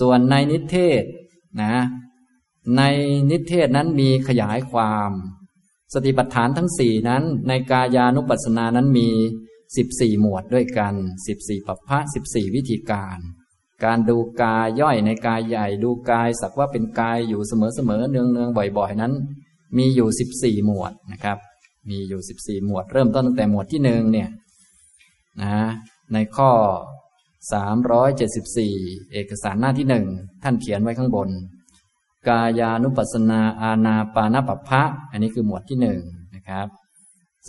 ส่วนในนิเทศนะ ในนิเทศนั้นมีขยายความ สติปัฏฐานทั้งสี่นั้น ในกายานุปัสสนานั้นมีสิบสี่หมวดด้วยกันสิบสี่ปัปพะสิบสี่วิธีการ การดูกายย่อยในกายใหญ่ ดูกายสักว่าเป็นกายอยู่เสมอๆเนืองๆบ่อย ๆ นั้น มีอยู่สิบสี่หมวดนะครับ มีอยู่สิบสี่หมวด เริ่มต้นตั้งแต่หมวดที่หนึ่งเนี่ยนะในข้อ สามร้อยเจ็ดสิบสี่เอกสารหน้าที่หนึ่งท่านเขียนไว้ข้างบน กายานุปัสนาอาณาปานปัปพะอันนี้คือหมวดที่หนึ่งนะครับ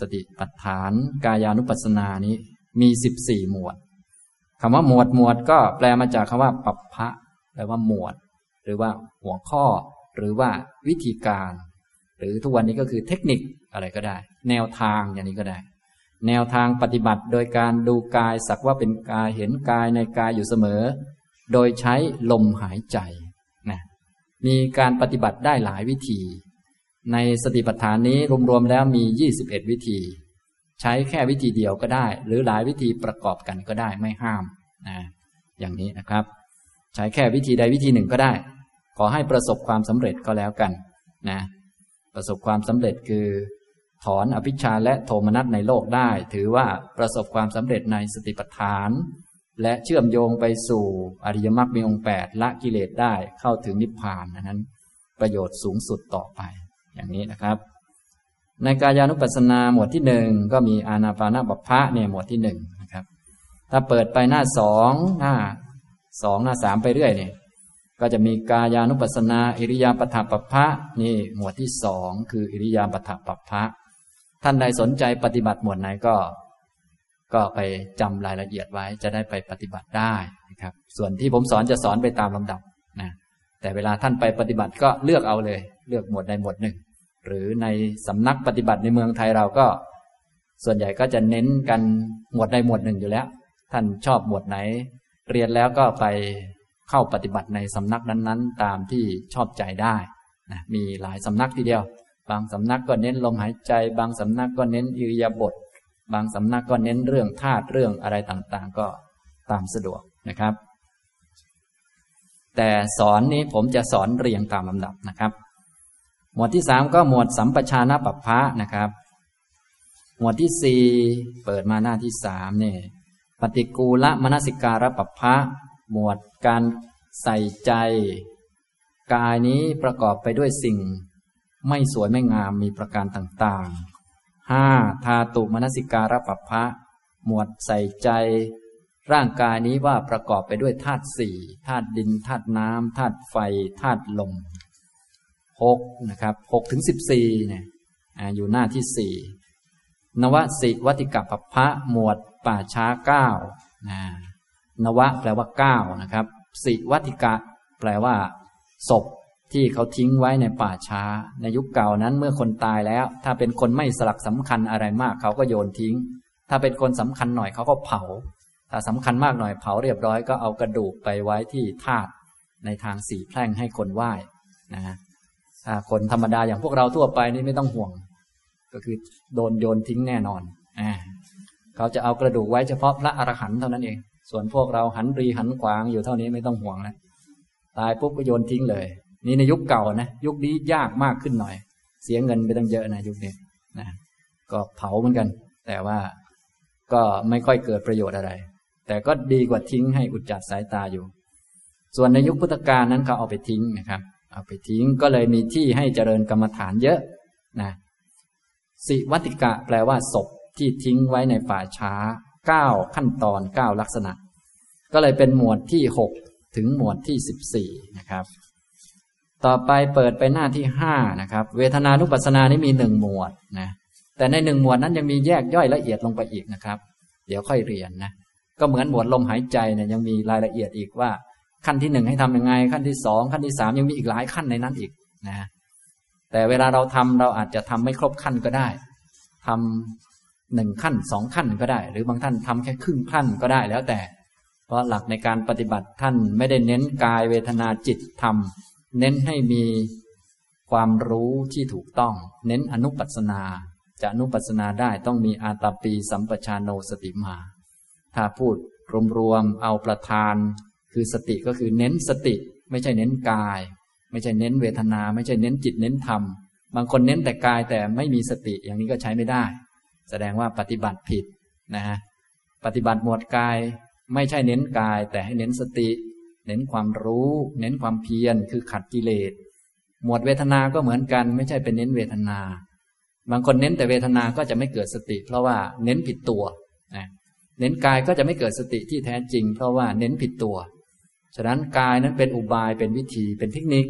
สติปัฏฐาน กายานุปัสนานี้มีสิบสี่หมวดคำว่าหมวดหมวดก็แปลมาจากคำว่าปัปพะแปลว่าหมวด หรือว่าหัวข้อ หรือว่าวิธีการ หรือทุกวันนี้ก็คือเทคนิคอะไรก็ได้ แนวทางอย่างนี้ก็ได้ แนวทางปฏิบัติโดยการดูกายสักว่าเป็นกายเห็นกายในกายอยู่เสมอ โดยใช้ลมหายใจนะมีการปฏิบัติได้หลายวิธี ในสติปัฏฐานนี้รวมๆแล้วมี 21 วิธี ใช้แค่วิธีเดียวก็ได้ หรือหลายวิธีประกอบกันก็ได้ไม่ห้ามนะอย่างนี้นะครับ ใช้แค่วิธีใดวิธีหนึ่งก็ได้ ขอให้ประสบความสำเร็จก็แล้วกันนะประสบความสำเร็จคือ ถอนอภิชาและโทมนัสในโลกได้ ถือว่าประสบความสำเร็จในสติปัฏฐาน และเชื่อมโยงไปสู่อริยมรรคมีองค์แปดละกิเลสได้เข้าถึงนิพพานนั้น ประโยชน์สูงสุดต่อไป อย่างนี้นะครับ ในกายานุปัสสนาหมวดที่หนึ่งก็มีอานาปานาบพะเนี่ยหมวดที่หนึ่งนะครับ ถ้าเปิดไปหน้าสองหน้าสองหน้าสามไปเรื่อยเนี่ยก็จะมีกายานุปัสสนา อิริยาปถปัปพะนี่หมวดที่สองคืออิริยาปถปัปพะ ท่านใดสนใจปฏิบัติหมวดไหนก็ ก็ไปจำรายละเอียดไว้จะได้ไปปฏิบัติได้นะครับ ส่วนที่ผมสอนจะสอนไปตามลำดับนะแต่เวลาท่านไปปฏิบัติก็เลือกเอาเลย เลือกหมวดใดหมวดหนึ่ง หรือในสำนักปฏิบัติในเมืองไทยเราก็ ส่วนใหญ่ก็จะเน้นกันหมวดใดหมวดหนึ่งอยู่แล้ว ท่านชอบหมวดไหน เรียนแล้วก็ไปเข้าปฏิบัติในสำนักนั้นๆ ตามที่ชอบใจได้นะมีหลายสำนักทีเดียว บางสำนักก็เน้นลมหายใจ บางสำนักก็เน้นอิริยาบถบางสำนักก็เน้นเรื่องธาตุเรื่องอะไรต่างๆ ก็ตามสะดวกนะครับ แต่สอนนี้ผมจะสอนเรียงตามลำดับนะครับ หมวดที่สามก็หมวดสัมปชานะปัปพะนะครับ หมวดที่สี่เปิดมาหน้าที่สามเนี่ยปฏิกูละมนสิการะปัปพะหมวดการใส่ใจ กายนี้ประกอบไปด้วยสิ่ง ไม่สวยไม่งามมีประการต่างๆห้าธาตุมนสิการะปัปพะ หมวดใส่ใจ ร่างกายนี้ว่าประกอบไปด้วยธาตุสี่ธาตุดินธาตุน้ำธาตุไฟธาตุลมหกนะครับหกถึงสิบสี่เนี่ยอยู่หน้าที่สี่นวสิวัติกับปัปพะหมวดป่าช้าเก้านวะแปลว่าเก้านะครับ สิวัติกะ แปลว่าศพ ที่เขาทิ้งไว้ในป่าช้า ในยุคเก่านั้นเมื่อคนตายแล้ว ถ้าเป็นคนไม่สลักสำคัญอะไรมาก เขาก็โยนทิ้ง ถ้าเป็นคนสำคัญหน่อยเขาก็เผา ถ้าสำคัญมากหน่อยเผาเรียบร้อยก็เอากระดูกไปไว้ที่ธาตุในทางสี่แพร่งให้คนไหว้นะฮะถ้าคนธรรมดาอย่างพวกเราทั่วไปนี่ไม่ต้องห่วง ก็คือโดนโยนทิ้งแน่นอนอ่าเขาจะเอากระดูกไว้เฉพาะพระอรหันต์เท่านั้นเอง ส่วนพวกเราหันรีหันขวางอยู่เท่านี้ไม่ต้องห่วงแล้วตายปุ๊บก็โยนทิ้งเลย นี่ในยุคเก่านะยุคนี้ยากมากขึ้นหน่อย เสียเงินไปตั้งเยอะนะยุคนี้นะก็เผาเหมือนกัน แต่ว่าก็ไม่ค่อยเกิดประโยชน์อะไร แต่ก็ดีกว่าทิ้งให้อุจจาสายตาอยู่ ส่วนในยุคพุทธกาลนั้นเขาเอาไปทิ้งนะครับ เอาไปทิ้งก็เลยมีที่ให้เจริญกรรมฐานเยอะนะสิวัติกะแปลว่าศพที่ทิ้งไว้ในป่าช้าเก้าขั้นตอนเก้าลักษณะ ก็เลยเป็นหมวดที่หกถึงหมวดที่สิบสี่นะครับ ต่อไปเปิดไปหน้าที่ห้านะครับ เวทนานุปัสสนานี้มีหนึ่งหมวดนะแต่ในหนึ่งหมวดนั้นยังมีแยกย่อยละเอียดลงไปอีกนะครับ เดี๋ยวค่อยเรียนนะก็เหมือนหมวดลมหายใจเนี่ยยังมีรายละเอียดอีกว่า ขั้นที่หนึ่งให้ทํำยังไง ขั้นที่สองขั้นที่สามยังมีอีกหลายขั้นในนั้นอีกนะแต่เวลาเราทำเราอาจจะทำไม่ครบขั้นก็ได้ทำหนึ่งขั้นสองขั้นก็ได้ หรือบางท่านทำแค่ครึ่งขั้นก็ได้แล้วแต่ เพราะหลักในการปฏิบัติท่านไม่ได้เน้นกายเวทนาจิตธรรม เน้นให้มีความรู้ที่ถูกต้อง เน้นอนุปัสนา จะอนุปัสนาได้ต้องมีอาตาปีสัมปชานโนสติมา ถ้าพูดรวมๆเอาประธานคคือสติก็คือเน้นสติ ไม่ใช่เน้นกาย ไม่ใช่เน้นเวทนา ไม่ใช่เน้นจิตเน้นธรรม บางคนเน้นแต่กายแต่ไม่มีสติอย่างนี้ก็ใช้ไม่ได้ แสดงว่าปฏิบัติผิดนะฮะปฏิบัติหมวดกายไม่ใช่เน้นกายแต่ให้เน้นสติ เน้นความรู้ เน้นความเพียรคือขัดกิเลส หมวดเวทนา ก็เหมือนกัน ไม่ใช่เป็นเน้นเวทนา บางคนเน้นแต่เวทนา ก็จะไม่เกิดสติ เพราะว่าเน้นผิดตัว เน้นกายก็จะไม่เกิดสติที่แท้จริง เพราะว่าเน้นผิดตัว ฉะนั้นกายนั้นเป็นอุบาย เป็นวิธี เป็นเทคนิค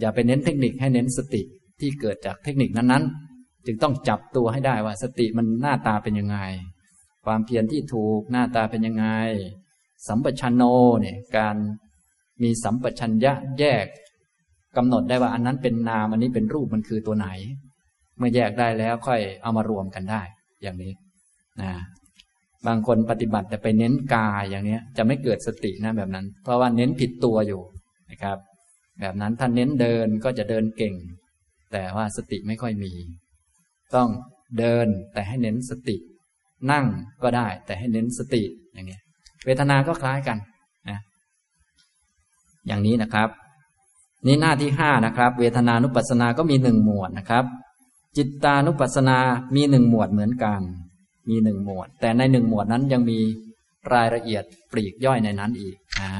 อย่าไปเน้นเทคนิคให้เน้นสติที่เกิดจากเทคนิคนั้นๆ จึงต้องจับตัวให้ได้ว่าสติมันหน้าตาเป็นยังไง ความเพียรที่ถูกหน้าตาเป็นยังไง สัมปชัญโนเนี่ยการมีสัมปชัญญะแยกกำหนดได้ว่าอันนั้นเป็นนามอันนี้เป็นรูปมันคือตัวไหน เมื่อแยกได้แล้วค่อยเอามารวมกันได้ อย่างนี้นะบางคนปฏิบัติแต่ไปเน้นกายอย่างนี้จะไม่เกิดสตินะแบบนั้น เพราะว่าเน้นผิดตัวอยู่นะครับ แบบนั้นถ้าเน้นเดินก็จะเดินเก่ง แต่ว่าสติไม่ค่อยมี ต้องเดินแต่ให้เน้นสติ นั่งก็ได้แต่ให้เน้นสติอย่างนี้ เวทนาก็คล้ายกันนะอย่างนี้นะครับ นี่หน้าที่ห้านะครับ เวทนานุปัสสนาก็มีหนึ่งหมวดนะครับ จิตตานุปัสสนามีหนึ่งหมวดเหมือนกัน มีหนึ่งหมวด แต่ในหนึ่งหมวดนั้นยังมีรายละเอียดปลีกย่อยในนั้นอีกอ่า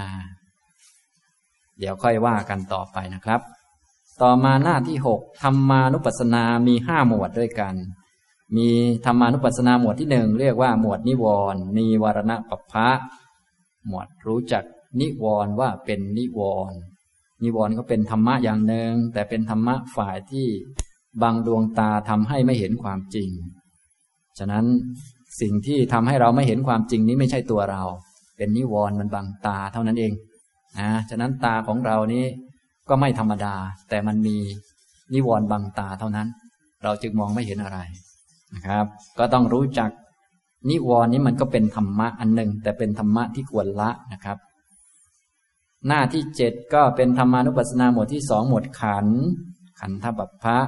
เดี๋ยวค่อยว่ากันต่อไปนะครับ ต่อมาหน้าที่หกธรรมานุปัสสนามีห้าหมวดด้วยกัน มีธรรมานุปัสสนาหมวดที่หนึ่งเรียกว่าหมวดนิวรณ์นิวรณปัปพะหมวดรู้จักนิวรณ์ว่าเป็นนิวรณ์นิวรณ์ก็เป็นธรรมะอย่างหนึ่งแต่เป็นธรรมะฝ่ายที่บางดวงตาทำให้ไม่เห็นความจริง ฉะนั้นสิ่งที่ทำให้เราไม่เห็นความจริงนี้ไม่ใช่ตัวเรา เป็นนิวรณ์มันบังตาเท่านั้นเองนะฉะนั้นตาของเรานี้ก็ไม่ธรรมดา แต่มันมีนิวรณ์บังตาเท่านั้น เราจึงมองไม่เห็นอะไร นะครับ ก็ต้องรู้จักนิวรณ์นี้มันก็เป็นธรรมะอันหนึ่ง แต่เป็นธรรมะที่ควรละนะครับ หน้าที่เจ็ดก็เป็นธรรมานุปัสสนาหมวดที่สองหมวดขัน ขันธปัปพะ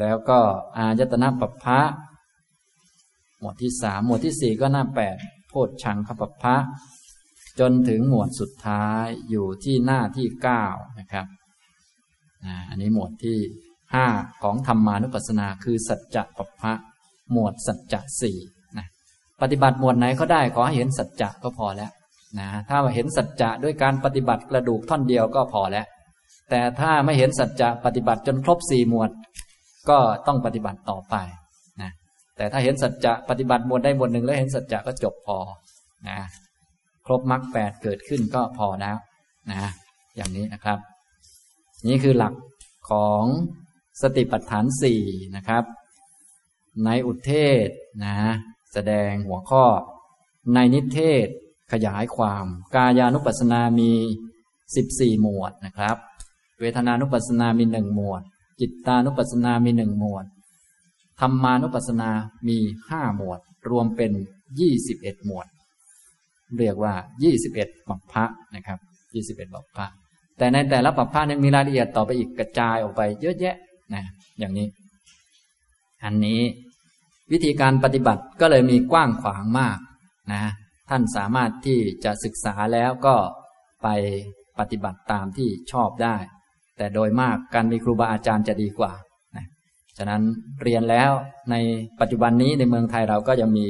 แล้วก็อายตนะปัปพะหมวดที่สามหมวดที่สี่ก็หน้าแปดโพชชังขปัปพะจนถึงหมวดสุดท้ายอยู่ที่หน้าที่เก้านะครับอันนี้หมวดที่ ห้าของธรรมานุปัสสนาคือสัจจะปัปพะหมวดสัจจะสี่นะปฏิบัติหมวดไหนก็ได้ขอให้เห็นสัจจะก็พอแล้วนะถ้าเห็นสัจจะด้วยการปฏิบัติกระดูกท่อนเดียวก็พอแล้ว แต่ถ้าไม่เห็นสัจจะปฏิบัติจนครบสี่หมวด ก็ต้องปฏิบัติต่อไปนะแต่ถ้าเห็นสัจจะปฏิบัติหมวดได้หมวดหนึ่งแล้วเห็นสัจจะก็จบพอนะครบมรรคแปดเกิดขึ้นก็พอแล้วนะอย่างนี้นะครับ นี่คือหลักของ สติปัฏฐานสี่นะครับ ในอุเทศนะ แสดงหัวข้อ ในนิเทศขยายความ กายานุปัสสนามีสิบสี่หมวดนะครับ เวทนานุปัสสนามีหนึ่งหมวด จิตตานุปัสสนามีหนึ่งหมวดธรรมานุปัสสนามีห้าหมวด รวมเป็นยี่สิบเอ็ดหมวด เรียกว่ายี่สิบเอ็ดปัปพะนะครับยี่สิบเอ็ดปัปพะแต่ในแต่ละปัปพะนึงมีรายละเอียดต่อไปอีกกระจายออกไปเยอะแยะ นะอย่างนี้ อันนี้วิธีการปฏิบัติก็เลยมีกว้างขวางมากนะท่านสามารถที่จะศึกษาแล้วก็ไปปฏิบัติตามที่ชอบได้ แต่โดยมากการมีครูบาอาจารย์จะดีกว่านะฉะนั้นเรียนแล้วในปัจจุบันนี้ในเมืองไทยเราก็ยังมี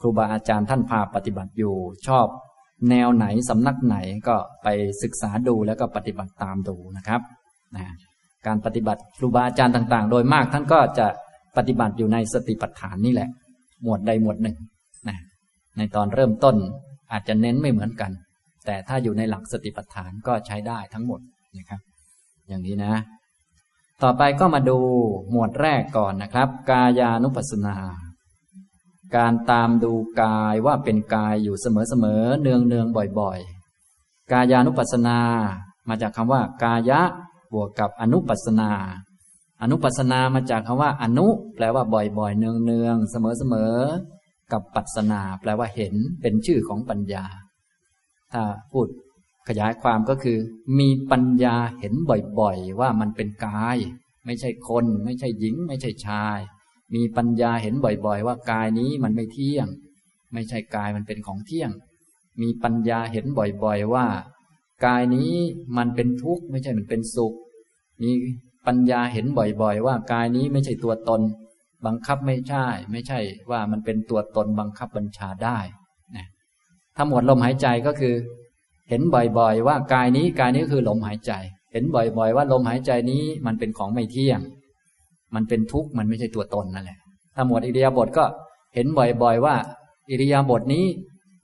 ครูบาอาจารย์ท่านพาปฏิบัติอยู่ ชอบแนวไหนสำนักไหนก็ไปศึกษาดูแล้วก็ปฏิบัติตามดูนะครับนะ การปฏิบัติครูบาอาจารย์ต่างๆ โดยมากท่านก็จะปฏิบัติอยู่ในสติปัฏฐานนี่แหละ หมวดใดหมวดหนึ่งนะในตอนเริ่มต้นอาจจะเน้นไม่เหมือนกัน แต่ถ้าอยู่ในหลักสติปัฏฐานก็ใช้ได้ทั้งหมดนะครับ อย่างนี้นะ ต่อไปก็มาดูหมวดแรกก่อนนะครับ กายานุปัสสนา การตามดูกายว่าเป็นกายอยู่เสมอๆเนืองเนืองบ่อยๆ กายานุปัสสนา มาจากคำว่ากายะ บวกกับอนุปัสนา อนุปัสนามาจากคำว่า อนุ แปลว่าบ่อยๆ เนืองๆ เสมอๆ กับปัสนา แปลว่าเห็นเป็นชื่อของปัญญา ถ้าพูดขยายความก็คือ มีปัญญาเห็นบ่อยๆ ว่ามันเป็นกาย ไม่ใช่คน ไม่ใช่หญิง ไม่ใช่ชาย มีปัญญาเห็นบ่อยๆ ว่ากายนี้มันไม่เที่ยง ไม่ใช่กายมันเป็นของเที่ยง มีปัญญาเห็นบ่อยๆ ว่า กายนี้มันเป็นทุกข์ไม่ใช่มันเป็นสุข มีปัญญาเห็นบ่อยๆ ว่ากายนี้ไม่ใช่ตัวตน บังคับไม่ใช่ ไม่ใช่ว่ามันเป็นตัวตนบังคับบัญชาได้นะถ้าหมดลมหายใจก็คือ เห็นบ่อยๆ ว่ากายนี้กายนี้คือลมหายใจ เห็นบ่อยๆ ว่าลมหายใจนี้มันเป็นของไม่เที่ยง มันเป็นทุกข์มันไม่ใช่ตัวตนนั่นแหละ ถ้าหมดอิริยาบถก็เห็นบ่อยๆ ว่า อิริยาบถนี้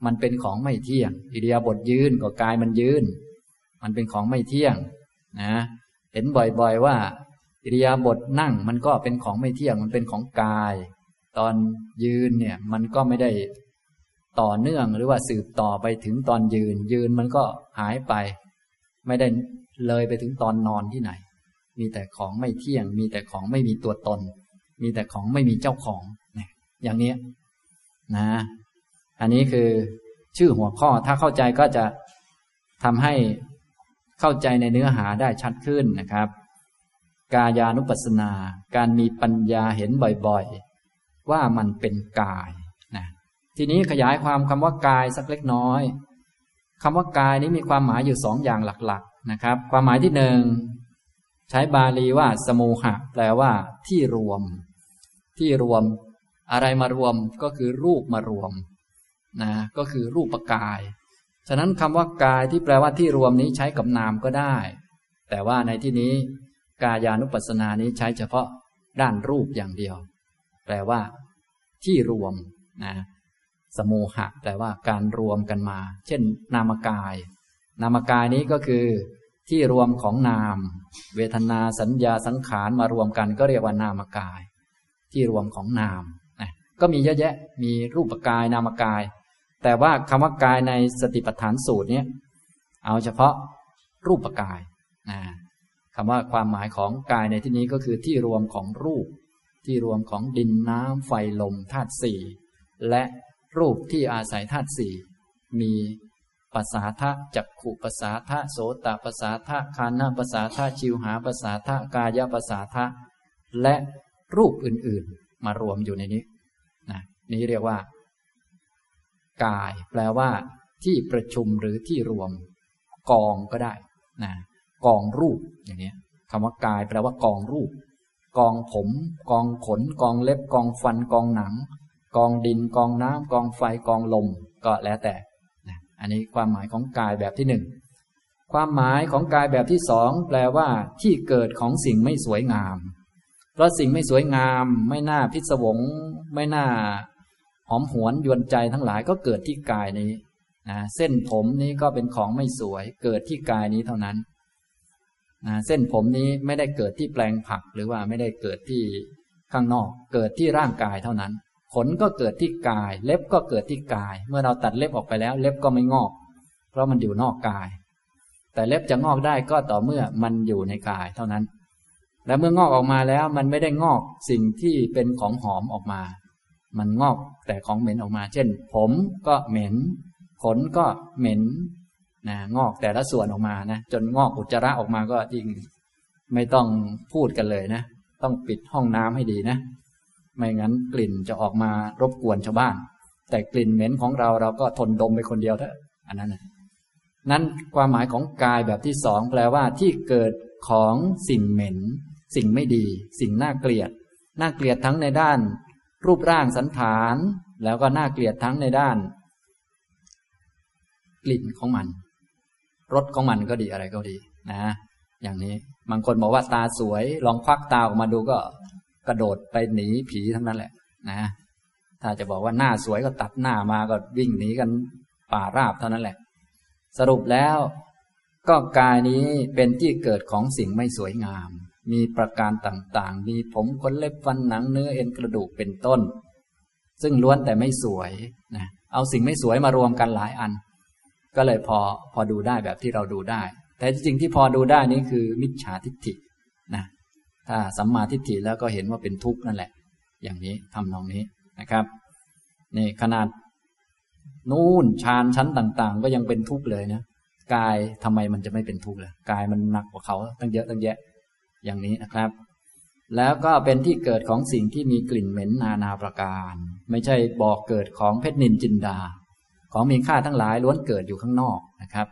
มันเป็นของไม่เที่ยง อิริยาบถยืนก็กายมันยืน มันเป็นของไม่เที่ยง นะ เห็นบ่อยๆว่า อิริยาบถนั่งมันก็เป็นของไม่เที่ยงมันเป็นของกาย ตอนยืนเนี่ยมันก็ไม่ได้ต่อเนื่องหรือว่าสืบต่อไปถึงตอนยืน ยืนมันก็หายไป ไม่ได้เลยไปถึงตอนนอนที่ไหน มีแต่ของไม่เที่ยง มีแต่ของไม่มีตัวตน มีแต่ของไม่มีเจ้าของเนี่ยอย่างนี้นะ อันนี้คือชื่อหัวข้อถ้าเข้าใจก็จะทำให้ เข้าใจในเนื้อหาได้ชัดขึ้นนะครับ กายานุปัสสนา การมีปัญญาเห็นบ่อยๆ ว่ามันเป็นกายนะทีนี้ขยายความคำว่ากายสักเล็กน้อยคำว่ากายนี้มีความหมายอยู่สองอย่างหลักๆนะครับ ความหมายที่หนึ่งใช้บาลีว่าสมูหะ แปลว่า ที่รวม ที่รวม อะไรมารวมก็คือรูปมารวมนะก็คือรูปกาย ฉะนั้นคำว่ากายที่แปลว่าที่รวมนี้ใช้กับนามก็ได้ แต่ว่าในที่นี้ กายานุปัสสนานี้ใช้เฉพาะด้านรูปอย่างเดียว แปลว่า ที่รวมนะสมูหะแปลว่าการรวมกันมา เช่น นามกาย นามกายนี้ก็คือ ที่รวมของนาม เวทนาสัญญาสังขารมารวมกันก็เรียกว่านามกาย ที่รวมของนามนะก็มีเยอะแยะ มีรูปกายนามกาย แต่ว่าคำว่ากายในสติปัฏฐานสูตรเนี้เอาเฉพาะรูปกายนะคำว่าความหมายของกายในที่นี้ก็คือที่รวมของรูป ที่รวมของดินน้ำไฟลมธาตุสี่และรูปที่อาศัยธาตุสี่มีภาษาทะจักขุภาษาทะโสตภาษาทะคานาภาษาทะชิวหาภาษาทะกายภาษาทะและรูปอื่นๆ มารวมอยู่ในนี้นะนี้เรียกว่า กาย แปลว่า ที่ประชุมหรือที่รวม กองก็ได้นะกองรูปอย่างนี้คำว่ากาย แปลว่ากองรูป กองผม กองขน กองเล็บ กองฟัน กองหนัง กองดิน กองน้ำกองไฟกองลม ก็แล้วแต่นะอันนี้ความหมายของกายแบบที่หนึ่งความหมายของกายแบบที่สองแปลว่า ที่เกิดของสิ่งไม่สวยงาม เพราะสิ่งไม่สวยงาม ไม่น่าพิศวง ไม่น่า หอมหวนยวนใจทั้งหลายก็เกิดที่กายนี้นะเส้นผมนี้ก็เป็นของไม่สวย เกิดที่กายนี้เท่านั้นนะเส้นผมนี้ไม่ได้เกิดที่แปลงผักหรือว่าไม่ได้เกิดที่ข้างนอก เกิดที่ร่างกายเท่านั้น ขนก็เกิดที่กาย เล็บก็เกิดที่กาย เมื่อเราตัดเล็บออกไปแล้ว เล็บก็ไม่งอก เพราะมันอยู่นอกกาย แต่เล็บจะงอกได้ก็ต่อเมื่อมันอยู่ในกายเท่านั้น และเมื่องอกออกมาแล้วมันไม่ได้งอกสิ่งที่เป็นของหอมออกมา มันงอกแต่ของเหม็นออกมา เช่น ผมก็เหม็น ขนก็เหม็นนะงอกแต่ละส่วนออกมานะจนงอกอุจจาระออกมาก็ยิ่งไม่ต้องพูดกันเลยนะ ต้องปิดห้องน้ำให้ดีนะ ไม่งั้นกลิ่นจะออกมารบกวนชาวบ้าน แต่กลิ่นเหม็นของเราเราก็ทนดมไปคนเดียวเถอะอันนั้นนะนั้นความหมายของกายแบบที่สองแปลว่าที่เกิดของสิ่งเหม็น สิ่งไม่ดี สิ่งน่าเกลียด น่าเกลียดทั้งในด้าน รูปร่างสันฐาน แล้วก็น่าเกลียดทั้งในด้าน กลิ่นของมันรสของมันก็ดีอะไรก็ดีนะ อย่างนี้บางคนบอกว่าตาสวย ลองควักตาออกมาดูก็กระโดดไปหนีผีทั้งนั้นแหละนะ ถ้าจะบอกว่าหน้าสวยก็ตัดหน้ามาก็วิ่งหนีกันป่าราบเท่านั้นแหละ สรุปแล้ว ก็กายนี้เป็นที่เกิดของสิ่งไม่สวยงาม มีประการต่างๆ มีผมขนเล็บฟันหนังเนื้อเอ็นกระดูกเป็นต้น ซึ่งล้วนแต่ไม่สวยนะเอาสิ่งไม่สวยมารวมกันหลายอัน ก็เลยพอพอดูได้แบบที่เราดูได้ แต่จริงที่พอดูได้นี้คือมิจฉาทิฏฐินะถ้าสัมมาทิฏฐิแล้วก็เห็นว่าเป็นทุกข์นั่นแหละ อย่างนี้ทำนองนี้นะครับนี่ขนาดนู่นฌานชั้นต่าง ๆ ก็ยังเป็นทุกข์เลยนะกายทำไมมันจะไม่เป็นทุกข์เลยกายมันหนักกว่าเขาตั้งเยอะตั้งแยะ อย่างนี้นะครับ แล้วก็เป็นที่เกิดของสิ่งที่มีกลิ่นเหม็นนานาประการ ไม่ใช่บอกเกิดของเพชรนินจินดา ของมีค่าทั้งหลายล้วนเกิดอยู่ข้างนอกนะครับ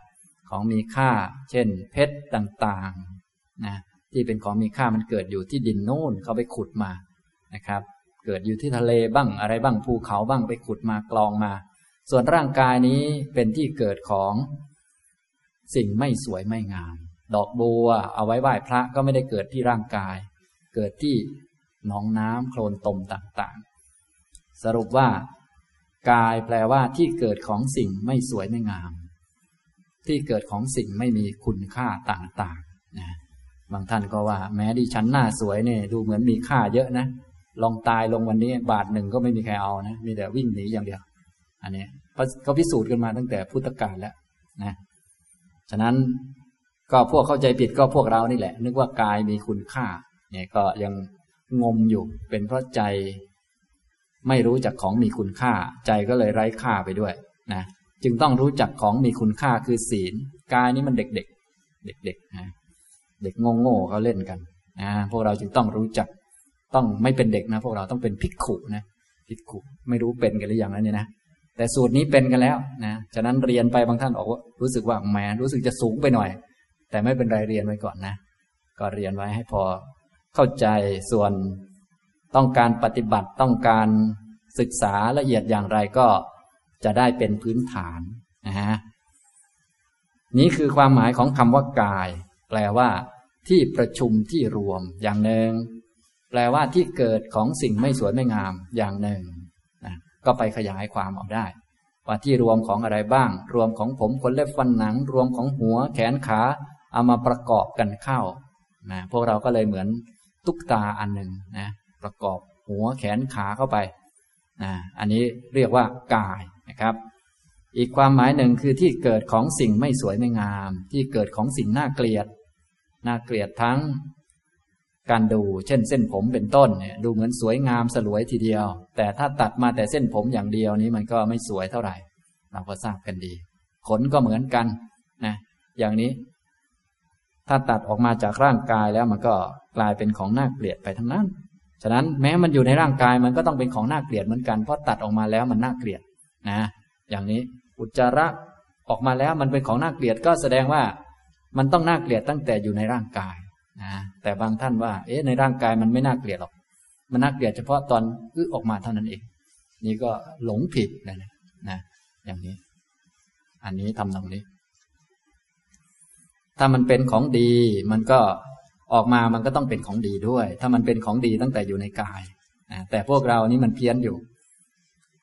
ของมีค่า เช่น เพชรต่างๆนะที่เป็นของมีค่ามันเกิดอยู่ที่ดินโน่นเขาไปขุดมานะครับ เกิดอยู่ที่ทะเลบ้างอะไรบ้างภูเขาบ้างไปขุดมากลองมา ส่วนร่างกายนี้เป็นที่เกิดของสิ่งไม่สวยไม่งาม ดอกบัว เอาไว้ไหว้พระก็ไม่ได้เกิดที่ร่างกาย เกิดที่หนองน้ำโคลนตมต่างๆ สรุปว่า กายแปลว่าที่เกิดของสิ่งไม่สวยไม่งาม ที่เกิดของสิ่งไม่มีคุณค่าต่างๆนะบางท่านก็ว่า แม้ดิฉันหน้าสวยเนี่ยดูเหมือนมีค่าเยอะนะลองตายลงวันนี้บาทหนึ่งก็ไม่มีใครเอานะมีแต่วิ่งหนีอย่างเดียว อันนี้เขาพิสูจน์กันมาตั้งแต่พุทธกาลแล้วนะฉะนั้น ก็พวกเข้าใจผิดก็พวกเรานี่แหละ นึกว่ากายมีคุณค่า เนี่ยก็ยังงมอยู่ เป็นเพราะใจ ไม่รู้จักของมีคุณค่า ใจก็เลยไร้ค่าไปด้วยนะจึงต้องรู้จักของมีคุณค่าคือศีลกายนี้มันเด็กๆเด็กๆนะเด็กโง่ๆเขาเล่นกันนะพวกเราจึงต้องรู้จักต้องไม่เป็นเด็กนะ พวกเราต้องเป็นภิกขุนะภิกขุไม่รู้เป็นกันหรือยังแล้วเนี่ยนะแต่สูตรนี้เป็นกันแล้วนะฉะนั้นเรียนไปบางท่านออกว่ารู้สึกว่าแหมรู้สึกจะสูงไปหน่อย แต่ไม่เป็นไรเรียนไว้ก่อนนะ ก็เรียนไว้ให้พอเข้าใจส่วนต้องการปฏิบัติต้องการศึกษาละเอียดอย่างไรก็จะได้เป็นพื้นฐานนะฮะนี้คือความหมายของคำว่ากาย แปลว่า ที่ประชุมที่รวมอย่างหนึ่ง แปลว่าที่เกิดของสิ่งไม่สวยไม่งามอย่างหนึ่งนะก็ไปขยายความออกได้ ว่าที่รวมของอะไรบ้าง รวมของผมขนเล็บฟันหนัง รวมของหัว แขนขา เอามาประกอบกันเข้านะพวกเราก็เลยเหมือนตุ๊กตาอันหนึ่งนะประกอบหัวแขนขาเข้าไปนะอันนี้เรียกว่ากายนะครับ อีกความหมายหนึ่งคือที่เกิดของสิ่งไม่สวยไม่งาม ที่เกิดของสิ่งน่าเกลียดน่าเกลียดทั้ง การดู เช่น เส้นผมเป็นต้นเนี่ยดูเหมือนสวยงามสลวยทีเดียว แต่ถ้าตัดมาแต่เส้นผมอย่างเดียวนี้มันก็ไม่สวยเท่าไหร่ เราก็ทราบกันดี ขนก็เหมือนกันนะอย่างนี้ ถ้าตัดออกมาจากร่างกายแล้วมันก็กลายเป็นของน่าเกลียดไปทั้งนั้น ฉะนั้นแม้มันอยู่ในร่างกายมันก็ต้องเป็นของน่าเกลียดเหมือนกัน เพราะตัดออกมาแล้วมันน่าเกลียดนะ อย่างนี้อุจจาระออกมาแล้วมันเป็นของน่าเกลียดก็แสดงว่า มันต้องน่าเกลียดตั้งแต่อยู่ในร่างกายนะแต่บางท่านว่า เอ๊ะในร่างกายมันไม่น่าเกลียดหรอก มันน่าเกลียดเฉพาะตอนอึออกมาเท่านั้นเอง นี่ก็หลงผิดนะนะอย่างนี้ อันนี้ทำตรงนี้ ถ้ามันเป็นของดี มันก็ออกมามันก็ต้องเป็นของดีด้วย ถ้ามันเป็นของดีตั้งแต่อยู่ในกายแต่พวกเรานี่มันเพี้ยนอยู่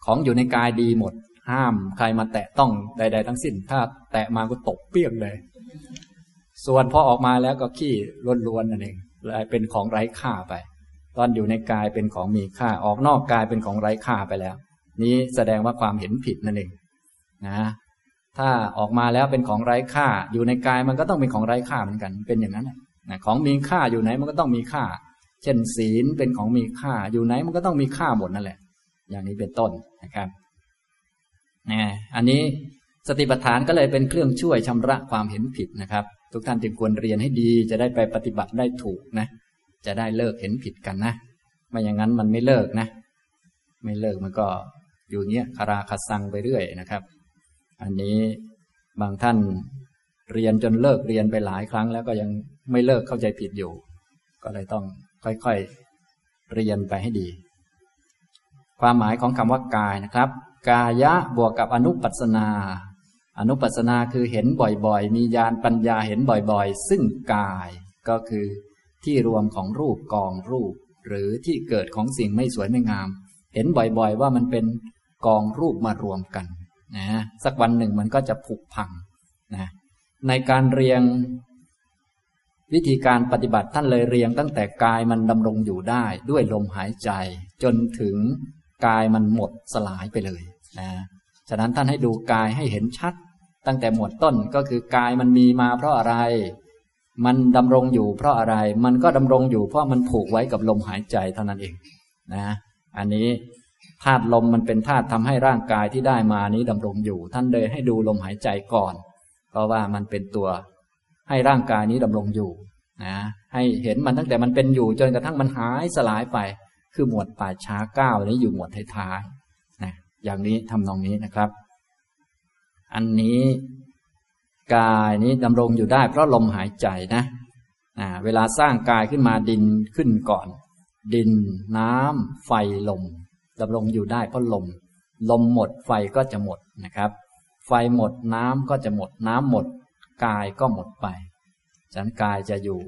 ของอยู่ในกายดีหมด ห้ามใครมาแตะต้องใด ๆ ทั้งสิ้น ถ้าแตะมาก็ตกเปี้ยงเลย ส่วนพอออกมาแล้วก็ขี้ล้วนๆนั่นเองเลยเป็นของไร้ค่าไป ตอนอยู่ในกายเป็นของมีค่า ออกนอกกายเป็นของไร้ค่าไปแล้ว นี้แสดงว่าความเห็นผิดนั่นเองนะ ถ้าออกมาแล้วเป็นของไร้ค่า อยู่ในกายมันก็ต้องเป็นของไร้ค่าเหมือนกัน เป็นอย่างนั้นนะของมีค่าอยู่ไหนมันก็ต้องมีค่า เช่นศีลเป็นของมีค่า อยู่ไหนมันก็ต้องมีค่าหมดนั่นแหละ อย่างนี้เป็นต้นนะครับนะอันนี้สติปัฏฐานก็เลยเป็นเครื่องช่วยชำระความเห็นผิดนะครับ ทุกท่านจึงควรเรียนให้ดี จะได้ไปปฏิบัติได้ถูกนะ จะได้เลิกเห็นผิดกันนะไม่อย่างนั้นมันไม่เลิกนะ ไม่เลิกมันก็อยู่เนี้ยคาราคาซังไปเรื่อยนะครับ อันนี้บางท่านเรียนจนเลิกเรียนไปหลายครั้งแล้วก็ยังไม่เลิกเข้าใจผิดอยู่ ก็เลยต้องค่อยๆเรียนไปให้ดี ความหมายของคำว่ากายนะครับ กายะบวกกับอนุปัสนา อนุปัสนาคือเห็นบ่อยๆ มีญาณปัญญาเห็นบ่อยๆ ซึ่งกายก็คือที่รวมของรูปกองรูป หรือที่เกิดของสิ่งไม่สวยไม่งาม เห็นบ่อยๆ ว่ามันเป็นกองรูปมารวมกัน นะสักวันหนึ่งมันก็จะผุพังนะในการเรียงวิธีการปฏิบัติท่านเลยเรียงตั้งแต่กายมันดำรงอยู่ได้ด้วยลมหายใจ จนถึงกายมันหมดสลายไปเลยนะฉะนั้นท่านให้ดูกายให้เห็นชัด ตั้งแต่หมวดต้นก็คือกายมันมีมาเพราะอะไร มันดำรงอยู่เพราะอะไร มันก็ดำรงอยู่เพราะมันผูกไว้กับลมหายใจเท่านั้นเองนะ อันนี้ ธาตุลมมันเป็นธาตุทำให้ร่างกายที่ได้มานี้ดำรงอยู่ ท่านเลยให้ดูลมหายใจก่อน เพราะว่ามันเป็นตัวให้ร่างกายนี้ดำรงอยู่นะให้เห็นมันตั้งแต่มันเป็นอยู่จนกระทั่งมันหายสลายไป คือหมวดป่าช้าเก้านี้อยู่หมวดท้ายๆนะอย่างนี้ทำนองนี้นะครับ อันนี้กายนี้ดำรงอยู่ได้ เพราะลมหายใจนะนะเวลาสร้างกายขึ้นมาดินขึ้นก่อน ดินน้ำไฟลม ดำรงอยู่ได้เพราะลม ลมหมดไฟก็จะหมดนะครับ ไฟหมดน้ำก็จะหมดน้ำหมด กายก็หมดไปฉันกายจะอยู่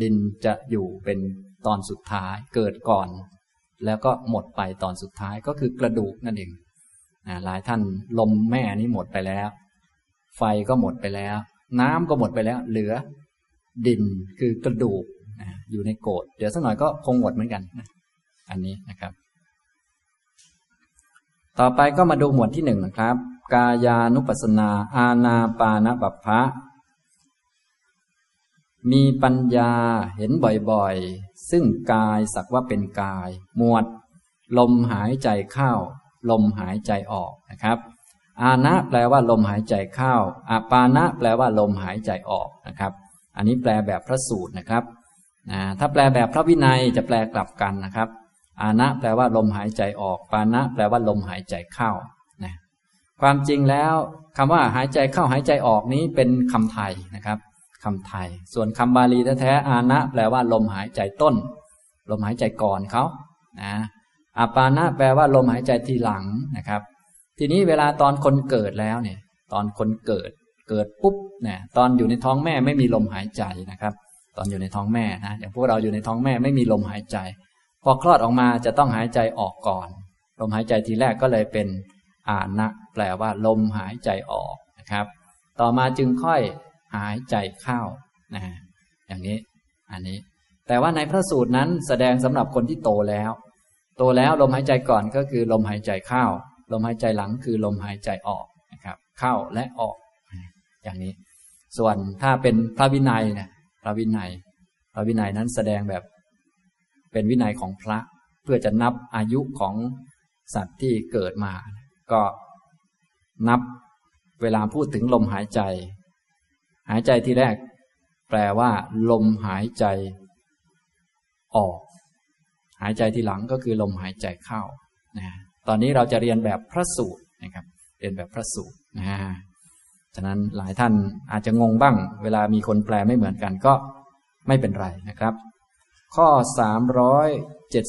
ดินจะอยู่เป็นตอนสุดท้ายเกิดก่อน แล้วก็หมดไปตอนสุดท้ายก็คือกระดูกนั่นเองหลายท่านลมแม่นี้หมดไปแล้ว ไฟก็หมดไปแล้ว น้ำก็หมดไปแล้ว เหลือ ดินคือกระดูกอยู่ในโกดเดี๋ยวสักหน่อยก็คงหมดเหมือนกันอันนี้นะครับ ต่อไปก็มาดูหมวดที่หนึ่งนะครับ กายานุปัสนา อาณาปานบัพพะมีปัญญาเห็นบ่อยๆ ซึ่งกายสักว่าเป็นกาย หมวด ลมหายใจเข้า ลมหายใจออกนะครับ อานะแปลว่าลมหายใจเข้าอาปานะแปลว่าลมหายใจออกนะครับ อันนี้แปลแบบพระสูตรนะครับถ้าแปลแบบพระวินัยจะแปลกลับกันนะครับ อานะแปลว่าลมหายใจออก ปานะแปลว่าลมหายใจเข้านะความจริงแล้วคำว่าหายใจเข้าหายใจออกนี้เป็นคำไทยนะครับคำไทย ส่วนคำบาลีแท้ๆอานะแปลว่าลมหายใจต้น ลมหายใจก่อนเขานะอาปานะแปลว่าลมหายใจทีหลังนะครับ ทีนี้เวลาตอนคนเกิดแล้วเนี่ย ตอนคนเกิด เกิดปุ๊บเนี่ยตอนอยู่ในท้องแม่ไม่มีลมหายใจนะครับ ตอนอยู่ในท้องแม่นะอย่างพวกเราอยู่ในท้องแม่ไม่มีลมหายใจ พอคลอดออกมาจะต้องหายใจออกก่อน ลมหายใจทีแรกก็เลยเป็นอานะแปลว่า ลมหายใจออกนะครับ ต่อมาจึงค่อยหายใจเข้านะอย่างนี้อันนี้ แต่ว่าในพระสูตรนั้นแสดงสำหรับคนที่โตแล้ว โตแล้วลมหายใจก่อนก็คือลมหายใจเข้าลมหายใจหลังคือลมหายใจออกนะครับเข้าและออก อย่างนี้ ส่วนถ้าเป็นพระวินัยนะพระวินัย พระวินัยนั้นแสดงแบบ เป็นวินัยของพระเพื่อจะนับอายุของสัตว์ที่เกิดมา ก็นับเวลาพูดถึงลมหายใจ หายใจที่แรก แปลว่า ลมหายใจ ออก หายใจที่หลังก็คือลมหายใจเข้านะตอนนี้เราจะเรียนแบบพระสูตรนะครับ เรียนแบบพระสูตรนะฉะนั้นหลายท่านอาจจะงงบ้าง เวลามีคนแปลไม่เหมือนกันก็ไม่เป็นไรนะครับ ข้อ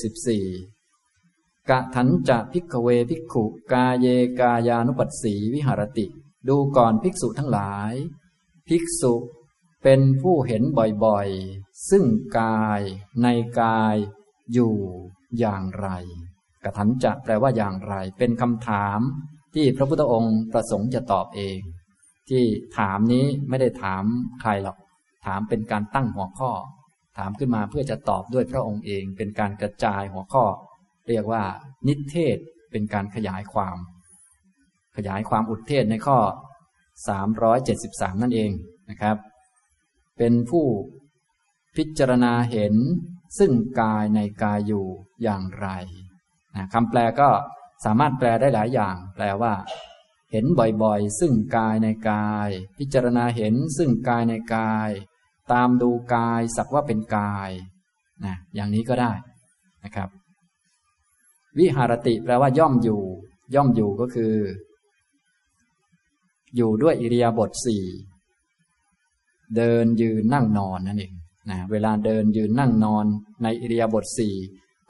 374กะถันจะพิกเวพิกขุกาเยกายานุปัสสีวิหารติ ดูก่อนภิกษุทั้งหลาย ภิกษุเป็นผู้เห็นบ่อยๆ ซึ่งกายในกายอยู่อย่างไรกระถันจะแปลว่าอย่างไร เป็นคำถามที่พระพุทธองค์ประสงค์จะตอบเอง ที่ถามนี้ไม่ได้ถามใครหรอก ถามเป็นการตั้งหัวข้อ ถามขึ้นมาเพื่อจะตอบด้วยพระองค์เอง เป็นการกระจายหัวข้อ เรียกว่า นิเทศเป็นการขยายความ ขยายความอุทเทศในข้อ 373 นั่นเองนะครับ เป็นผู้พิจารณาเห็นซึ่งกายในกายอยู่อย่างไรนะคำแปลก็สามารถแปลได้หลายอย่าง แปลว่า เห็นบ่อยๆ ซึ่งกายในกาย พิจารณาเห็นซึ่งกายในกาย ตามดูกายสักว่าเป็นกายนะอย่างนี้ก็ได้นะครับ วิหารติแปลว่าย่อมอยู่ ย่อมอยู่ก็คือ อยู่ด้วยอิริยาบถสี่เดินยืนนั่งนอนนั่นเองนะเวลาเดินยืนนั่งนอนในอิริยาบถสี่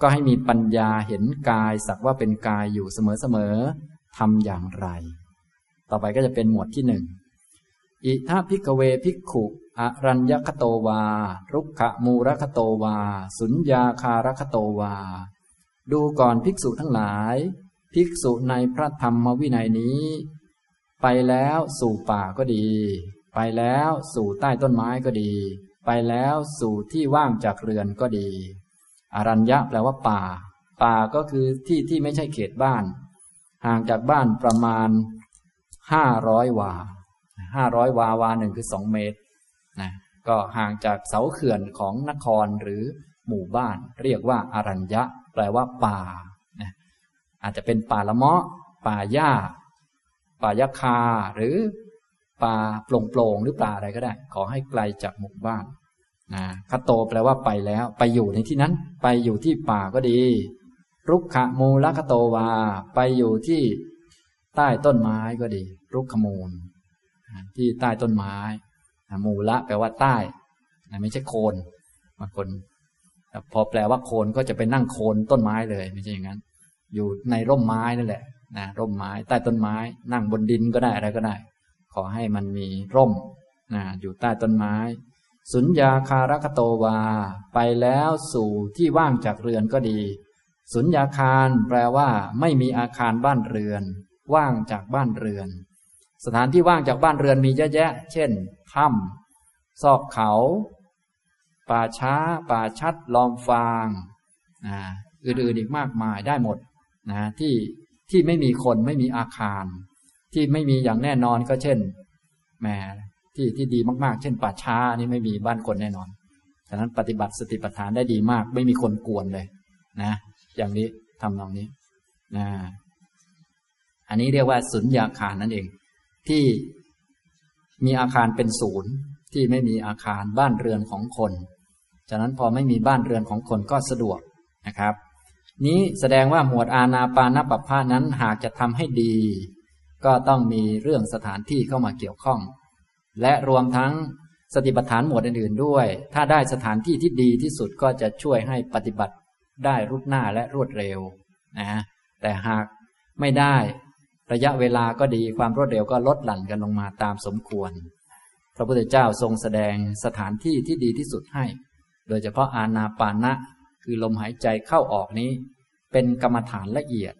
ก็ให้มีปัญญาเห็นกายสักว่าเป็นกายอยู่เสมอๆทำอย่างไร ต่อไปก็จะเป็นหมวดที่หนึ่งอิทาพิกเวพิกขุ อรัญญคโตวา รุกขมูรคโตวา สุญญาคารคโตวา ดูก่อนภิกษุทั้งหลาย ภิกษุในพระธรรมวินัยนี้ ไปแล้วสู่ป่าก็ดี ไปแล้วสู่ใต้ต้นไม้ก็ดี ไปแล้วสู่ที่ว่างจากเรือนก็ดี อรัญญะแปลว่าป่า ป่าก็คือที่ที่ไม่ใช่เขตบ้าน ห่างจากบ้านประมาณห้าร้อยวาห้าร้อยวาวาหนึ่งคือสองเมตร นะก็ห่างจากเสาเขื่อนของนครหรือหมู่บ้าน เรียกว่าอารัญญะ แปลว่าป่านะอาจจะเป็นป่าละเมาะ ป่าหญ้า ป่ายคา หรือป่าโปร่งๆหรือป่าอะไรก็ได้ ขอให้ไกลจากหมู่บ้านนะคาโตแปลว่าไปแล้ว ไปอยู่ในที่นั้น ไปอยู่ที่ป่าก็ดี รุกขะมูลคโตวา ไปอยู่ที่ใต้ต้นไม้ก็ดี รุกขมูล ที่ใต้ต้นไม้ มูละแปลว่าใต้ไม่ใช่โคนบางคนพอแปลว่าโคนก็จะไปนั่งโคนต้นไม้เลย ไม่ใช่อย่างนั้น อยู่ในร่มไม้นั่นแหละนะร่มไม้ ใต้ต้นไม้ นั่งบนดินก็ได้อะไรก็ได้ ขอให้มันมีร่มนะอยู่ใต้ต้นไม้ สุญญาคารคโตวา ไปแล้วสู่ที่ว่างจากเรือนก็ดี สุญญาคารแปลว่า ไม่มีอาคารบ้านเรือน ว่างจากบ้านเรือน สถานที่ว่างจากบ้านเรือนมีเยอะแยะ เช่น ถ้ำซอกเขา ป่าช้า ป่าชัด ลอมฟางนะอื่นๆอีกมากมายได้หมดนะที่ที่ไม่มีคนไม่มีอาคาร ที่ไม่มีอย่างแน่นอนก็เช่นแหมที่ที่ดีมากๆ เช่น ป่าช้านี่ไม่มีบ้านคนแน่นอนฉะนั้นปฏิบัติสติปัฏฐานได้ดีมาก ไม่มีคนกวนเลย นะ อย่างนี้ทำนองนี้นะอันนี้เรียกว่าสุญญาคารนั่นเอง ที่ มีอาคารเป็นศูนย์ที่ไม่มีอาคารบ้านเรือนของคน ฉะนั้นพอไม่มีบ้านเรือนของคนก็สะดวกนะครับ นี้แสดงว่าหมวดอาณาปานปัปพานั้นหากจะทำให้ดี ก็ต้องมีเรื่องสถานที่เข้ามาเกี่ยวข้อง และรวมทั้งสติปัฏฐานหมวดอื่นๆด้วย ถ้าได้สถานที่ที่ดีที่สุดก็จะช่วยให้ปฏิบัติได้รุดหน้าและรวดเร็วนะแต่หากไม่ได้ ระยะเวลาก็ดีความรวดเร็วก็ลดหลั่นกันลงมาตามสมควร พระพุทธเจ้าทรงแสดงสถานที่ที่ดีที่สุดให้ โดยเฉพาะอาณาปานะ คือลมหายใจเข้าออกนี้ เป็นกรรมฐานละเอียด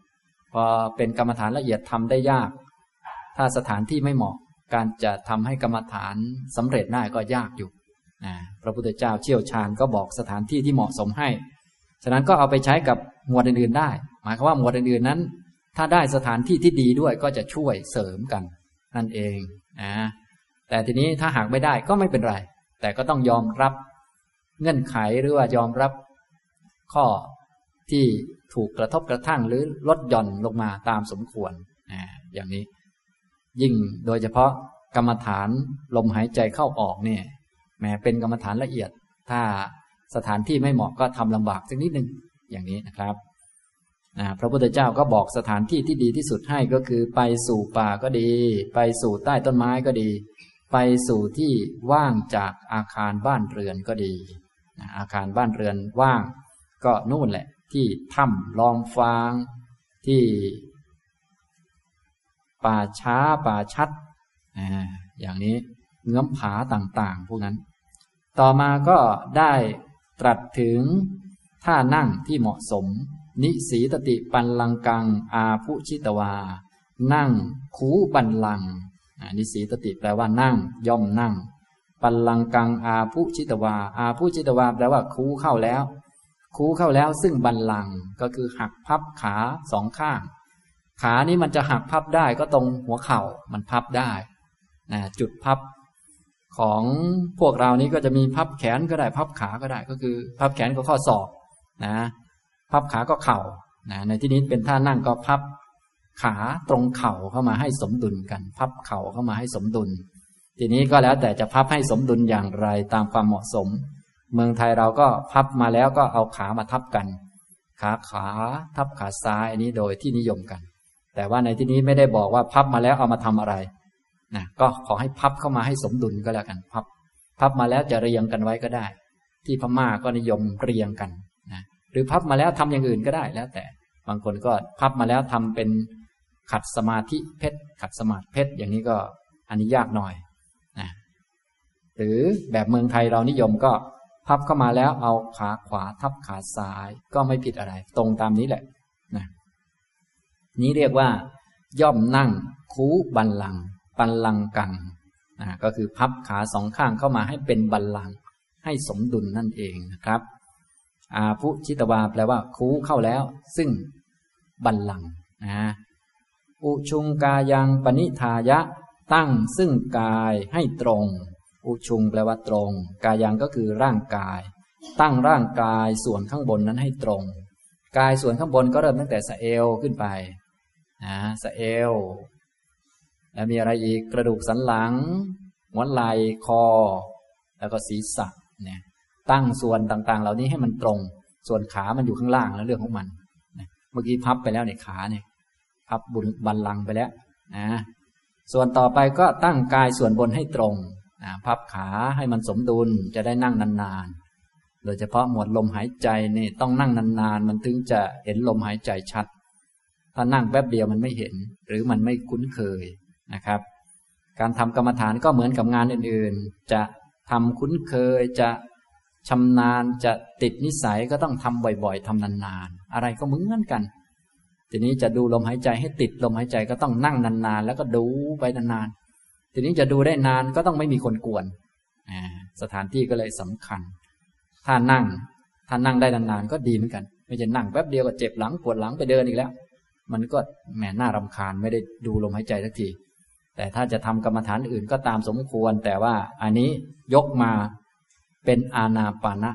พอเป็นกรรมฐานละเอียดทำได้ยาก ถ้าสถานที่ไม่เหมาะการจะทำให้กรรมฐานสำเร็จได้ก็ยากอยู่นะพระพุทธเจ้าเชี่ยวชาญก็บอกสถานที่ที่เหมาะสมให้ ฉะนั้นก็เอาไปใช้กับหมวดอื่นๆได้ หมายความว่าหมวดอื่นๆนั้น ถ้าได้สถานที่ที่ดีด้วยก็จะช่วยเสริมกันนั่นเองนะแต่ทีนี้ถ้าหากไม่ได้ก็ไม่เป็นไร แต่ก็ต้องยอมรับเงื่อนไขหรือว่ายอมรับ ข้อที่ถูกกระทบกระทั่งหรือลดหย่อนลงมาตามสมควรนะอย่างนี้ ยิ่งโดยเฉพาะกรรมฐานลมหายใจเข้าออกเนี่ยแม้เป็นกรรมฐานละเอียด ถ้าสถานที่ไม่เหมาะก็ทำลำบากสักนิดหนึ่งอย่างนี้นะครับ พระพุทธเจ้าก็บอกสถานที่ที่ดีที่สุดให้ก็คือไปสู่ป่าก็ดี ไปสู่ใต้ต้นไม้ก็ดี ไปสู่ที่ว่างจากอาคารบ้านเรือนก็ดี อาคารบ้านเรือนว่าง ก็นู่นแหละ ที่ถ้ำลองฟาง ที่ ป่าช้าป่าชัดออย่างนี้เงื้อมผาต่างๆ พวกนั้น ต่อมาก็ได้ตรัสถึงท่านั่งที่เหมาะสม นิสีตติปันลังกัง อาภุชิตวา นั่งคูบันลังนิสีตติแปลว่านั่ง ย่อมนั่ง ปันลังกังอาภุชิตวา อาภุชิตวาแปลว่าคูเข้าแล้ว คูเข้าแล้วซึ่งบันลังก็คือหักพับขาสองข้าง ขานี้มันจะหักพับได้ก็ตรงหัวเข่ามันพับได้นะจุดพับของพวกเรานี้ก็จะมีพับแขนก็ได้พับขาก็ได้ก็คือ พับแขนก็ข้อศอกนะ พับขาก็เข่านะในที่นี้เป็นท่านั่งก็พับขาตรงเข่าเข้ามาให้สมดุลกัน พับเข่าเข้ามาให้สมดุล ทีนี้ก็แล้วแต่จะพับให้สมดุลอย่างไรตามความเหมาะสม เมืองไทยเราก็พับมาแล้วก็เอาขามาทับกัน ขาขาทับขาซ้ายอันนี้โดยที่นิยมกัน แต่ว่าในที่นี้ไม่ได้บอกว่าพับมาแล้วเอามาทำอะไรนะก็ขอให้พับเข้ามาให้สมดุลก็แล้วกัน พับ พับมาแล้วจะเรียงกันไว้ก็ได้ ที่พม่าก็นิยมเรียงกัน หรือพับมาแล้วทำอย่างอื่นก็ได้แล้ว แต่บางคนก็พับมาแล้วทำเป็นขัดสมาธิเพชรขัดสมาธิเพชรอย่างนี้ก็อันนี้ยากหน่อยนะหรือแบบเมืองไทยเรานิยมก็พับเข้ามาแล้วเอาขาขวาทับขาซ้าย ก็ไม่ผิดอะไร ตรงตามนี้แหละนะนี้เรียกว่า ย่อมนั่งคูบันลังบันลังกังนะก็คือพับขาสองข้างเข้ามาให้เป็นบันลังให้สมดุลนั่นเองนะครับ อาภุชิตวาแปลว่า คูเข้าแล้ว ซึ่งบันลังนะอุชุงกายังปณิทายะ ตั้งซึ่งกายให้ตรง อุชุงแปลว่าตรง กายังก็คือร่างกาย ตั้งร่างกายส่วนข้างบนนั้นให้ตรง กายส่วนข้างบนก็เริ่มตั้งแต่สะเอวขึ้นไปนะสะเอวแล้วมีอะไรอีกกระดูกสันหลังหัวไหล่คอ แล้วก็ศีรษะเนี่ย ตั้งส่วนต่างๆ เหล่านี้ให้มันตรง ส่วนขามันอยู่ข้างล่างแล้วเรื่องของมันเมื่อกี้พับไปแล้วเนี่ยขาเนี่ยพับบุญบันลังไปแล้วนะส่วนต่อไปก็ตั้งกายส่วนบนให้ตรงนะพับขาให้มันสมดุลจะได้นั่งนานๆ โดยเฉพาะหมวดลมหายใจนี่ต้องนั่งนานๆ มันถึงจะเห็นลมหายใจชัด ถ้านั่งแป๊บเดียวมันไม่เห็น หรือมันไม่คุ้นเคยนะครับ การทำกรรมฐานก็เหมือนกับงานอื่นๆ จะทำคุ้นเคยจะ ชำนาญจะติดนิสัยก็ต้องทำบ่อยๆทำนานๆ อะไรก็เหมือนกัน ทีนี้จะดูลมหายใจให้ติดลมหายใจก็ต้องนั่งนานๆ แล้วก็ดูไปนานๆ ทีนี้จะดูได้นานก็ต้องไม่มีคนกวน สถานที่ก็เลยสำคัญ ถ้านั่ง ถ้านั่งได้นานๆ ก็ดีเหมือนกัน ไม่ใช่นั่งแป๊บเดียวก็เจ็บหลังปวดหลังไปเดินอีกแล้ว มันก็แหมน่ารำคาญไม่ได้ดูลมหายใจสักที แต่ถ้าจะทำกรรมฐานอื่นก็ตามสมควร แต่ว่าอันนี้ยกมา เป็นอาณาปานะ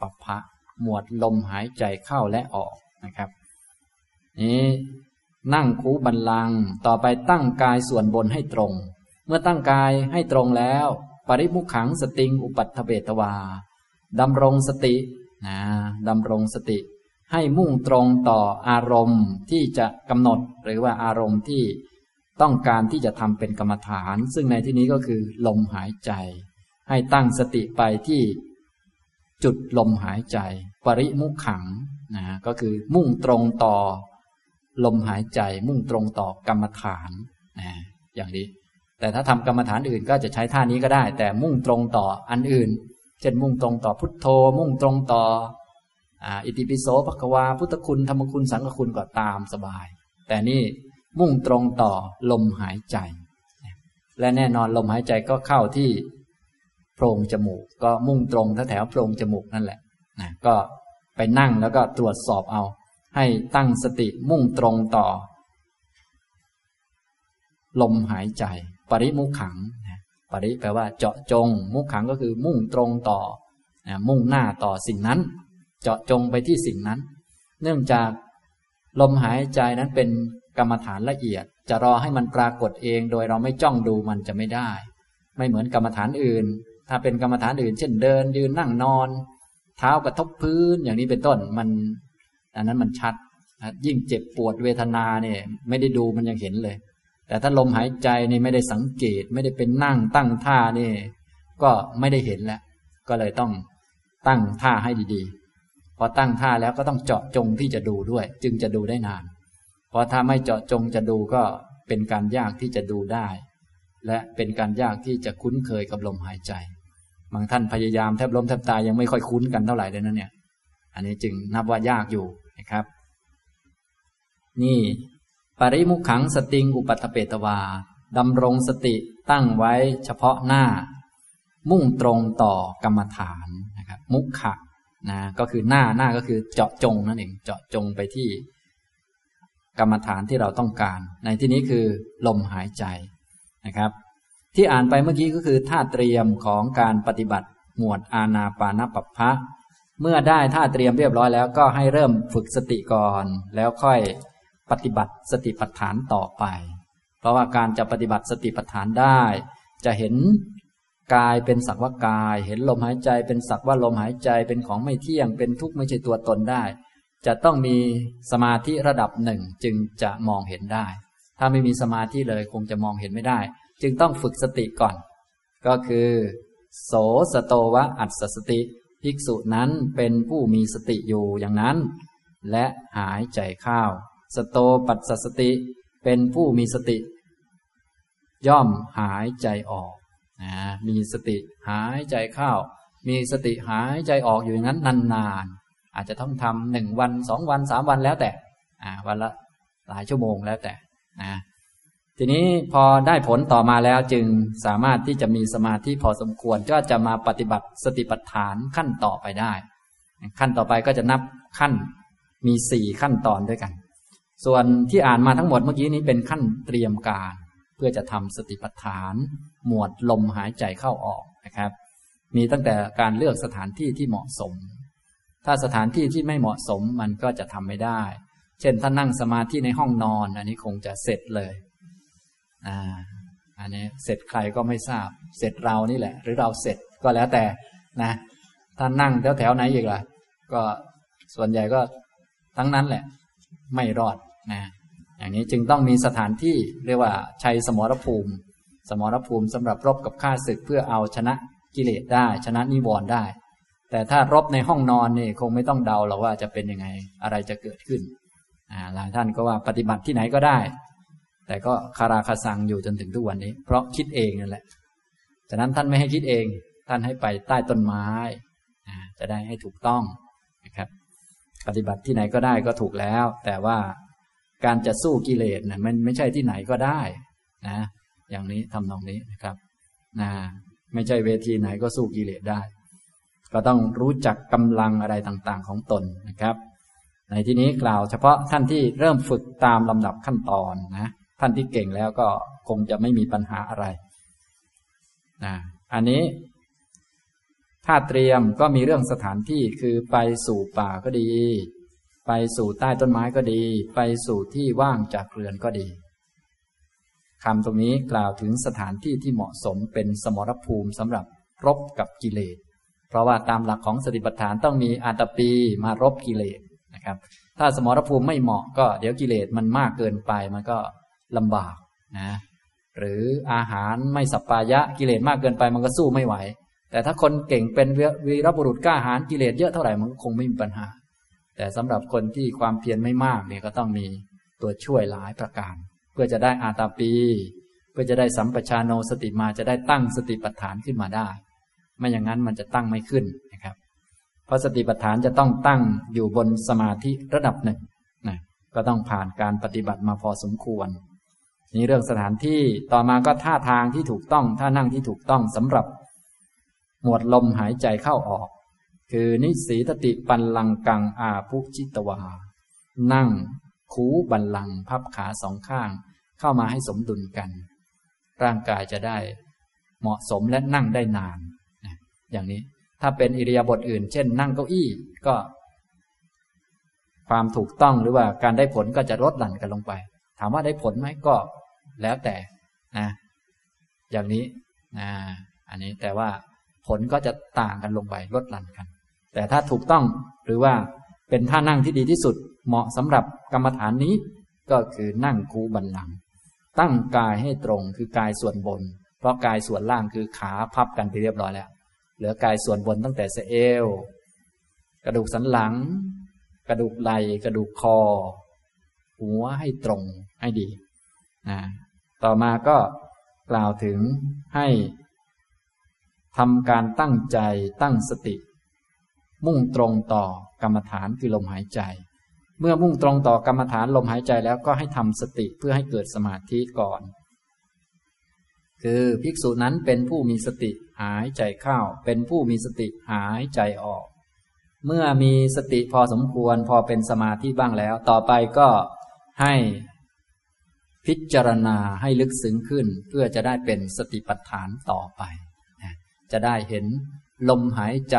ปภะหมวดลมหายใจเข้าและออกนะครับ นี้นั่งคูบันลัง ต่อไปตั้งกายส่วนบนให้ตรง เมื่อตั้งกายให้ตรงแล้ว ปริมุขขังสติงอุปัตถเบตวาดำรงสตินะดำรงสติ ให้มุ่งตรงต่ออารมณ์ที่จะกำหนด หรือว่าอารมณ์ที่ต้องการที่จะทำเป็นกรรมฐาน ซึ่งในที่นี้ก็คือ ลมหายใจ ให้ตั้งสติไปที่จุดลมหายใจ ปริมุขขังนะก็คือมุ่งตรงต่อ ลมหายใจ มุ่งตรงต่อกรรมฐานนะอย่างนี้ แต่ถ้าทำกรรมฐานอื่นก็จะใช้ท่านี้ก็ได้ แต่มุ่งตรงต่ออันอื่น เช่นมุ่งตรงต่อพุทโธ มุ่งตรงต่ออิติปิโสภควา พุทธคุณ ธรรมคุณสังฆคุณก็ตามสบาย แต่นี่มุ่งตรงต่อลมหายใจ และแน่นอนลมหายใจก็เข้าที่ พรงจมูก ก็มุ่งตรงแถวโพรงจมูกนั่นแหละนะก็ไปนั่งแล้วก็ตรวจสอบเอา ให้ตั้งสติมุ่งตรงต่อ ลมหายใจ ปริมุขขังนะปริแปลว่าเจาะจง มุขขังก็คือมุ่งตรงต่อนะมุ่งหน้าต่อสิ่งนั้น เจาะจงไปที่สิ่งนั้น เนื่องจากลมหายใจนั้นเป็นกรรมฐานละเอียด จะรอให้มันปรากฏเอง โดยเราไม่จ้องดูมันจะไม่ได้ ไม่เหมือนกรรมฐานอื่น ถ้าเป็นกรรมฐานอื่น เช่นเดิน ยืนนั่งนอน เท้ากระทบพื้นอย่างนี้เป็นต้นมัน อันนั้นมันชัดยิ่งเจ็บปวดเวทนาเนี่ย ไม่ได้ดูมันยังเห็นเลย แต่ถ้าลมหายใจนี่ไม่ได้สังเกต ไม่ได้เป็นนั่งตั้งท่านี่ ก็ไม่ได้เห็นแล้ว ก็เลยต้องตั้งท่าให้ดีๆ พอตั้งท่าแล้วก็ต้องเจาะจงที่จะดูด้วย จึงจะดูได้นานเพราะถ้าไม่เจาะจงจะดูก็เป็นการยากที่จะดูได้ และเป็นการยากที่จะคุ้นเคยกับลมหายใจ บางท่านพยายามแทบล้มแทบตายยังไม่ค่อยคุ้นกันเท่าไหร่เลยนะเนี่ย อันนี้จึงนับว่ายากอยู่นะครับ นี่ ปริมุขขังสติงอุปัตเปตวาดำรงสติตั้งไว้เฉพาะหน้า มุ่งตรงต่อกรรมฐานนะครับ มุขขะนะก็คือหน้าหน้าก็คือเจาะจงนั่นเองเจาะจงไปที่ กรรมฐานที่เราต้องการ ในที่นี้คือลมหายใจนะครับ ที่อ่านไปเมื่อกี้ก็คือท่าเตรียมของการปฏิบัติหมวดอาณาปานปัปพะเมื่อได้ท่าเตรียมเรียบร้อยแล้วก็ให้เริ่มฝึกสติก่อน แล้วค่อยปฏิบัติสติปัฏฐานต่อไป เพราะว่าการจะปฏิบัติสติปัฏฐานได้ จะเห็นกายเป็นสักว่ากาย เห็นลมหายใจเป็นสักว่าลมหายใจเป็นของไม่เที่ยง เป็นทุกข์ไม่ใช่ตัวตนได้ จะต้องมีสมาธิระดับหนึ่งจึงจะมองเห็นได้ ถ้าไม่มีสมาธิเลยคงจะมองเห็นไม่ได้ จึงต้องฝึกสติก่อน ก็คือ โสสโตวะอัตสติ ภิกษุนั้นเป็นผู้มีสติอยู่อย่างนั้น และหายใจเข้าสโตปัสสติเป็นผู้มีสติ ย่อมหายใจออกนะมีสติหายใจเข้า มีสติหายใจออกอยู่อย่างนั้นนานๆ อาจจะต้องทำหนึ่งวันสองวันสามวันแล้วแต่วันละหลายชั่วโมงแล้วแต่นะ ทีนี้พอได้ผลต่อมาแล้วจึงสามารถที่จะมีสมาธิพอสมควรก็จะมาปฏิบัติสติปัฏฐานขั้นต่อไปได้ ขั้นต่อไปก็จะนับขั้นมีสี่ขั้นตอนด้วยกัน ส่วนที่อ่านมาทั้งหมดเมื่อกี้นี้เป็นขั้นเตรียมการ เพื่อจะทำสติปัฏฐาน หมวดลมหายใจเข้าออกนะครับ มีตั้งแต่การเลือกสถานที่ที่เหมาะสม ถ้าสถานที่ที่ไม่เหมาะสมมันก็จะทำไม่ได้ เช่นถ้านั่งสมาธิในห้องนอน อันนี้คงจะเสร็จเลย อ่าอันนี้เสร็จใครก็ไม่ทราบ เสร็จเรานี่แหละ หรือเราเสร็จก็แล้วแต่นะถ้านั่งแถวแถวไหนอีกล่ะ ก็ส่วนใหญ่ก็ทั้งนั้นแหละ ไม่รอดนะอย่างนี้จึงต้องมีสถานที่เรียกว่าชัยสมรภูมิ สมรภูมิสำหรับรบกับข้าศึกเพื่อเอาชนะกิเลสได้ ชนะนิวรณ์ได้ แต่ถ้ารบในห้องนอนนี่คงไม่ต้องเดาหรอกว่าจะเป็นยังไงอะไรจะเกิดขึ้นหลายท่านก็ว่าปฏิบัติที่ไหนก็ได้ แต่ก็คาราคาซังอยู่จนถึงทุกวันนี้ เพราะคิดเองนั่นแหละฉะนั้นท่านไม่ให้คิดเอง ท่านให้ไปใต้ต้นไม้จะได้ให้ถูกต้องนะครับ ปฏิบัติที่ไหนก็ได้ก็ถูกแล้ว แต่ว่าการจะสู้กิเลสนะมันไม่ใช่ที่ไหนก็ได้นะ อย่างนี้ทำนองนี้นะครับนะไม่ใช่เวทีไหนก็สู้กิเลสได้ ก็ต้องรู้จักกำลังอะไรต่างๆ ของตนนะครับ ในที่นี้กล่าวเฉพาะท่านที่เริ่มฝึกตามลำดับขั้นตอนนะ ท่านที่เก่งแล้วก็คงจะไม่มีปัญหาอะไรนะอันนี้ถ้าเตรียมก็มีเรื่องสถานที่คือไปสู่ป่าก็ดี ไปสู่ใต้ต้นไม้ก็ดี ไปสู่ที่ว่างจากเรือนก็ดีคำตรงนี้กล่าวถึงสถานที่ที่เหมาะสมเป็นสมรภูมิสำหรับรบกับกิเลส เพราะว่าตามหลักของสติปัฏฐานต้องมีอาตปีมารบกิเลสนะครับ ถ้าสมรภูมิไม่เหมาะก็เดี๋ยวกิเลสมันมากเกินไปมันก็ ลำบากนะหรืออาหารไม่สัปปายะกิเลสมากเกินไปมันก็สู้ไม่ไหว แต่ถ้าคนเก่งเป็นวีรบุรุษกล้าหาญกิเลสเยอะเท่าไหร่มันคงไม่มีปัญหา แต่สำหรับคนที่ความเพียรไม่มากเนี่ยก็ต้องมีตัวช่วยหลายประการ เพื่อจะได้อาตาปี เพื่อจะได้สัมปชานโนสติมาจะได้ตั้งสติปัฏฐานขึ้นมาได้ ไม่อย่างนั้นมันจะตั้งไม่ขึ้นนะครับ เพราะสติปัฏฐานจะต้องตั้งอยู่บนสมาธิระดับหนึ่งนะก็ต้องผ่านการปฏิบัติมาพอสมควร นี่เรื่องสถานที่ต่อมาก็ท่าทางที่ถูกต้องท่านั่งที่ถูกต้องสำหรับ หมวดลมหายใจเข้าออก คือนิสีตติปันลังกังอาภุจิตวา นั่งคูบันลังพับขาสองข้าง เข้ามาให้สมดุลกัน ร่างกายจะได้เหมาะสมและนั่งได้นาน อย่างนี้ถ้าเป็นอิริยาบถอื่น เช่น นั่งเก้าอี้ก็ ความถูกต้องหรือว่าการได้ผลก็จะลดหลั่นกันลงไป ถามว่าได้ผลไหมก็ แล้วแต่นะ อย่างนี้นะอันนี้แต่ว่าผลก็จะต่างกันลงไปลดหลั่นกัน แต่ถ้าถูกต้องหรือว่าเป็นท่านั่งที่ดีที่สุดเหมาะสำหรับกรรมฐานนี้ ก็คือนั่งคูบันลัง ตั้งกายให้ตรงคือกายส่วนบน เพราะกายส่วนล่างคือขาพับกันไปเรียบร้อยแล้ว เหลือกายส่วนบนตั้งแต่เสเอวกระดูกสันหลัง กระดูกไหล่กระดูกคอ หัวให้ตรงให้ดีนะ ต่อมาก็กล่าวถึงให้ทำการตั้งใจตั้งสติ มุ่งตรงต่อกรรมฐานคือลมหายใจ เมื่อมุ่งตรงต่อกรรมฐานลมหายใจแล้วก็ให้ทำสติเพื่อให้เกิดสมาธิก่อน คือภิกษุนั้นเป็นผู้มีสติหายใจเข้า เป็นผู้มีสติหายใจออก เมื่อมีสติพอสมควรพอเป็นสมาธิบ้างแล้ว ต่อไปก็ให้ พิจารณาให้ลึกซึ้งขึ้น เพื่อจะได้เป็นสติปัฏฐานต่อไป จะได้เห็นลมหายใจ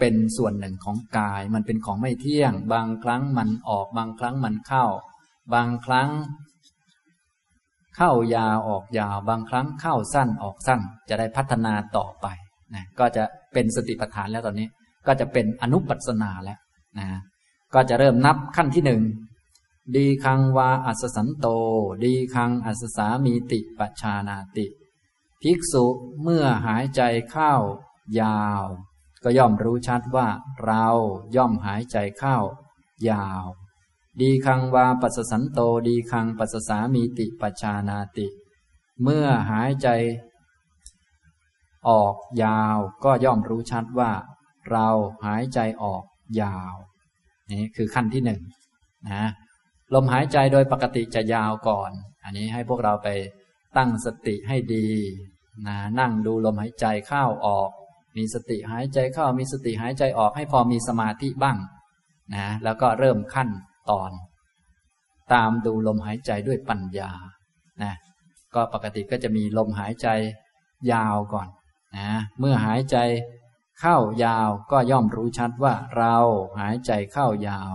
เป็นส่วนหนึ่งของกาย มันเป็นของไม่เที่ยง บางครั้งมันออก บางครั้งมันเข้า บางครั้ง เข้ายาวออกยาว บางครั้งเข้าสั้นออกสั้น จะได้พัฒนาต่อไปนะก็จะเป็นสติปัฏฐานแล้วตอนนี้ ก็จะเป็นอนุปัสนาแล้วนะก็จะเริ่มนับขั้นที่หนึ่ง ดีคังวาอัสสันโต ดีคังอัสสามีติปัชานาติ ภิกษุเมื่อหายใจเข้ายาว ก็ย่อมรู้ชัดว่าเราย่อมหายใจเข้ายาว ดีคังวาปัสสันโต ดีคังปัสสามีติปัชานาติ เมื่อหายใจ ออกยาวก็ย่อมรู้ชัดว่า เราหายใจออกยาว นี่คือขั้นที่หนึ่งนะ ลมหายใจโดยปกติจะยาวก่อน อันนี้ให้พวกเราไปตั้งสติให้ดีนะนั่งดูลมหายใจเข้าออก มีสติหายใจเข้ามีสติหายใจออกให้พอมีสมาธิบ้างนะแล้วก็เริ่มขั้นตอน ตามดูลมหายใจด้วยปัญญานะก็ปกติก็จะมีลมหายใจยาวก่อนนะเมื่อหายใจเข้ายาวก็ย่อมรู้ชัดว่าเราหายใจเข้ายาว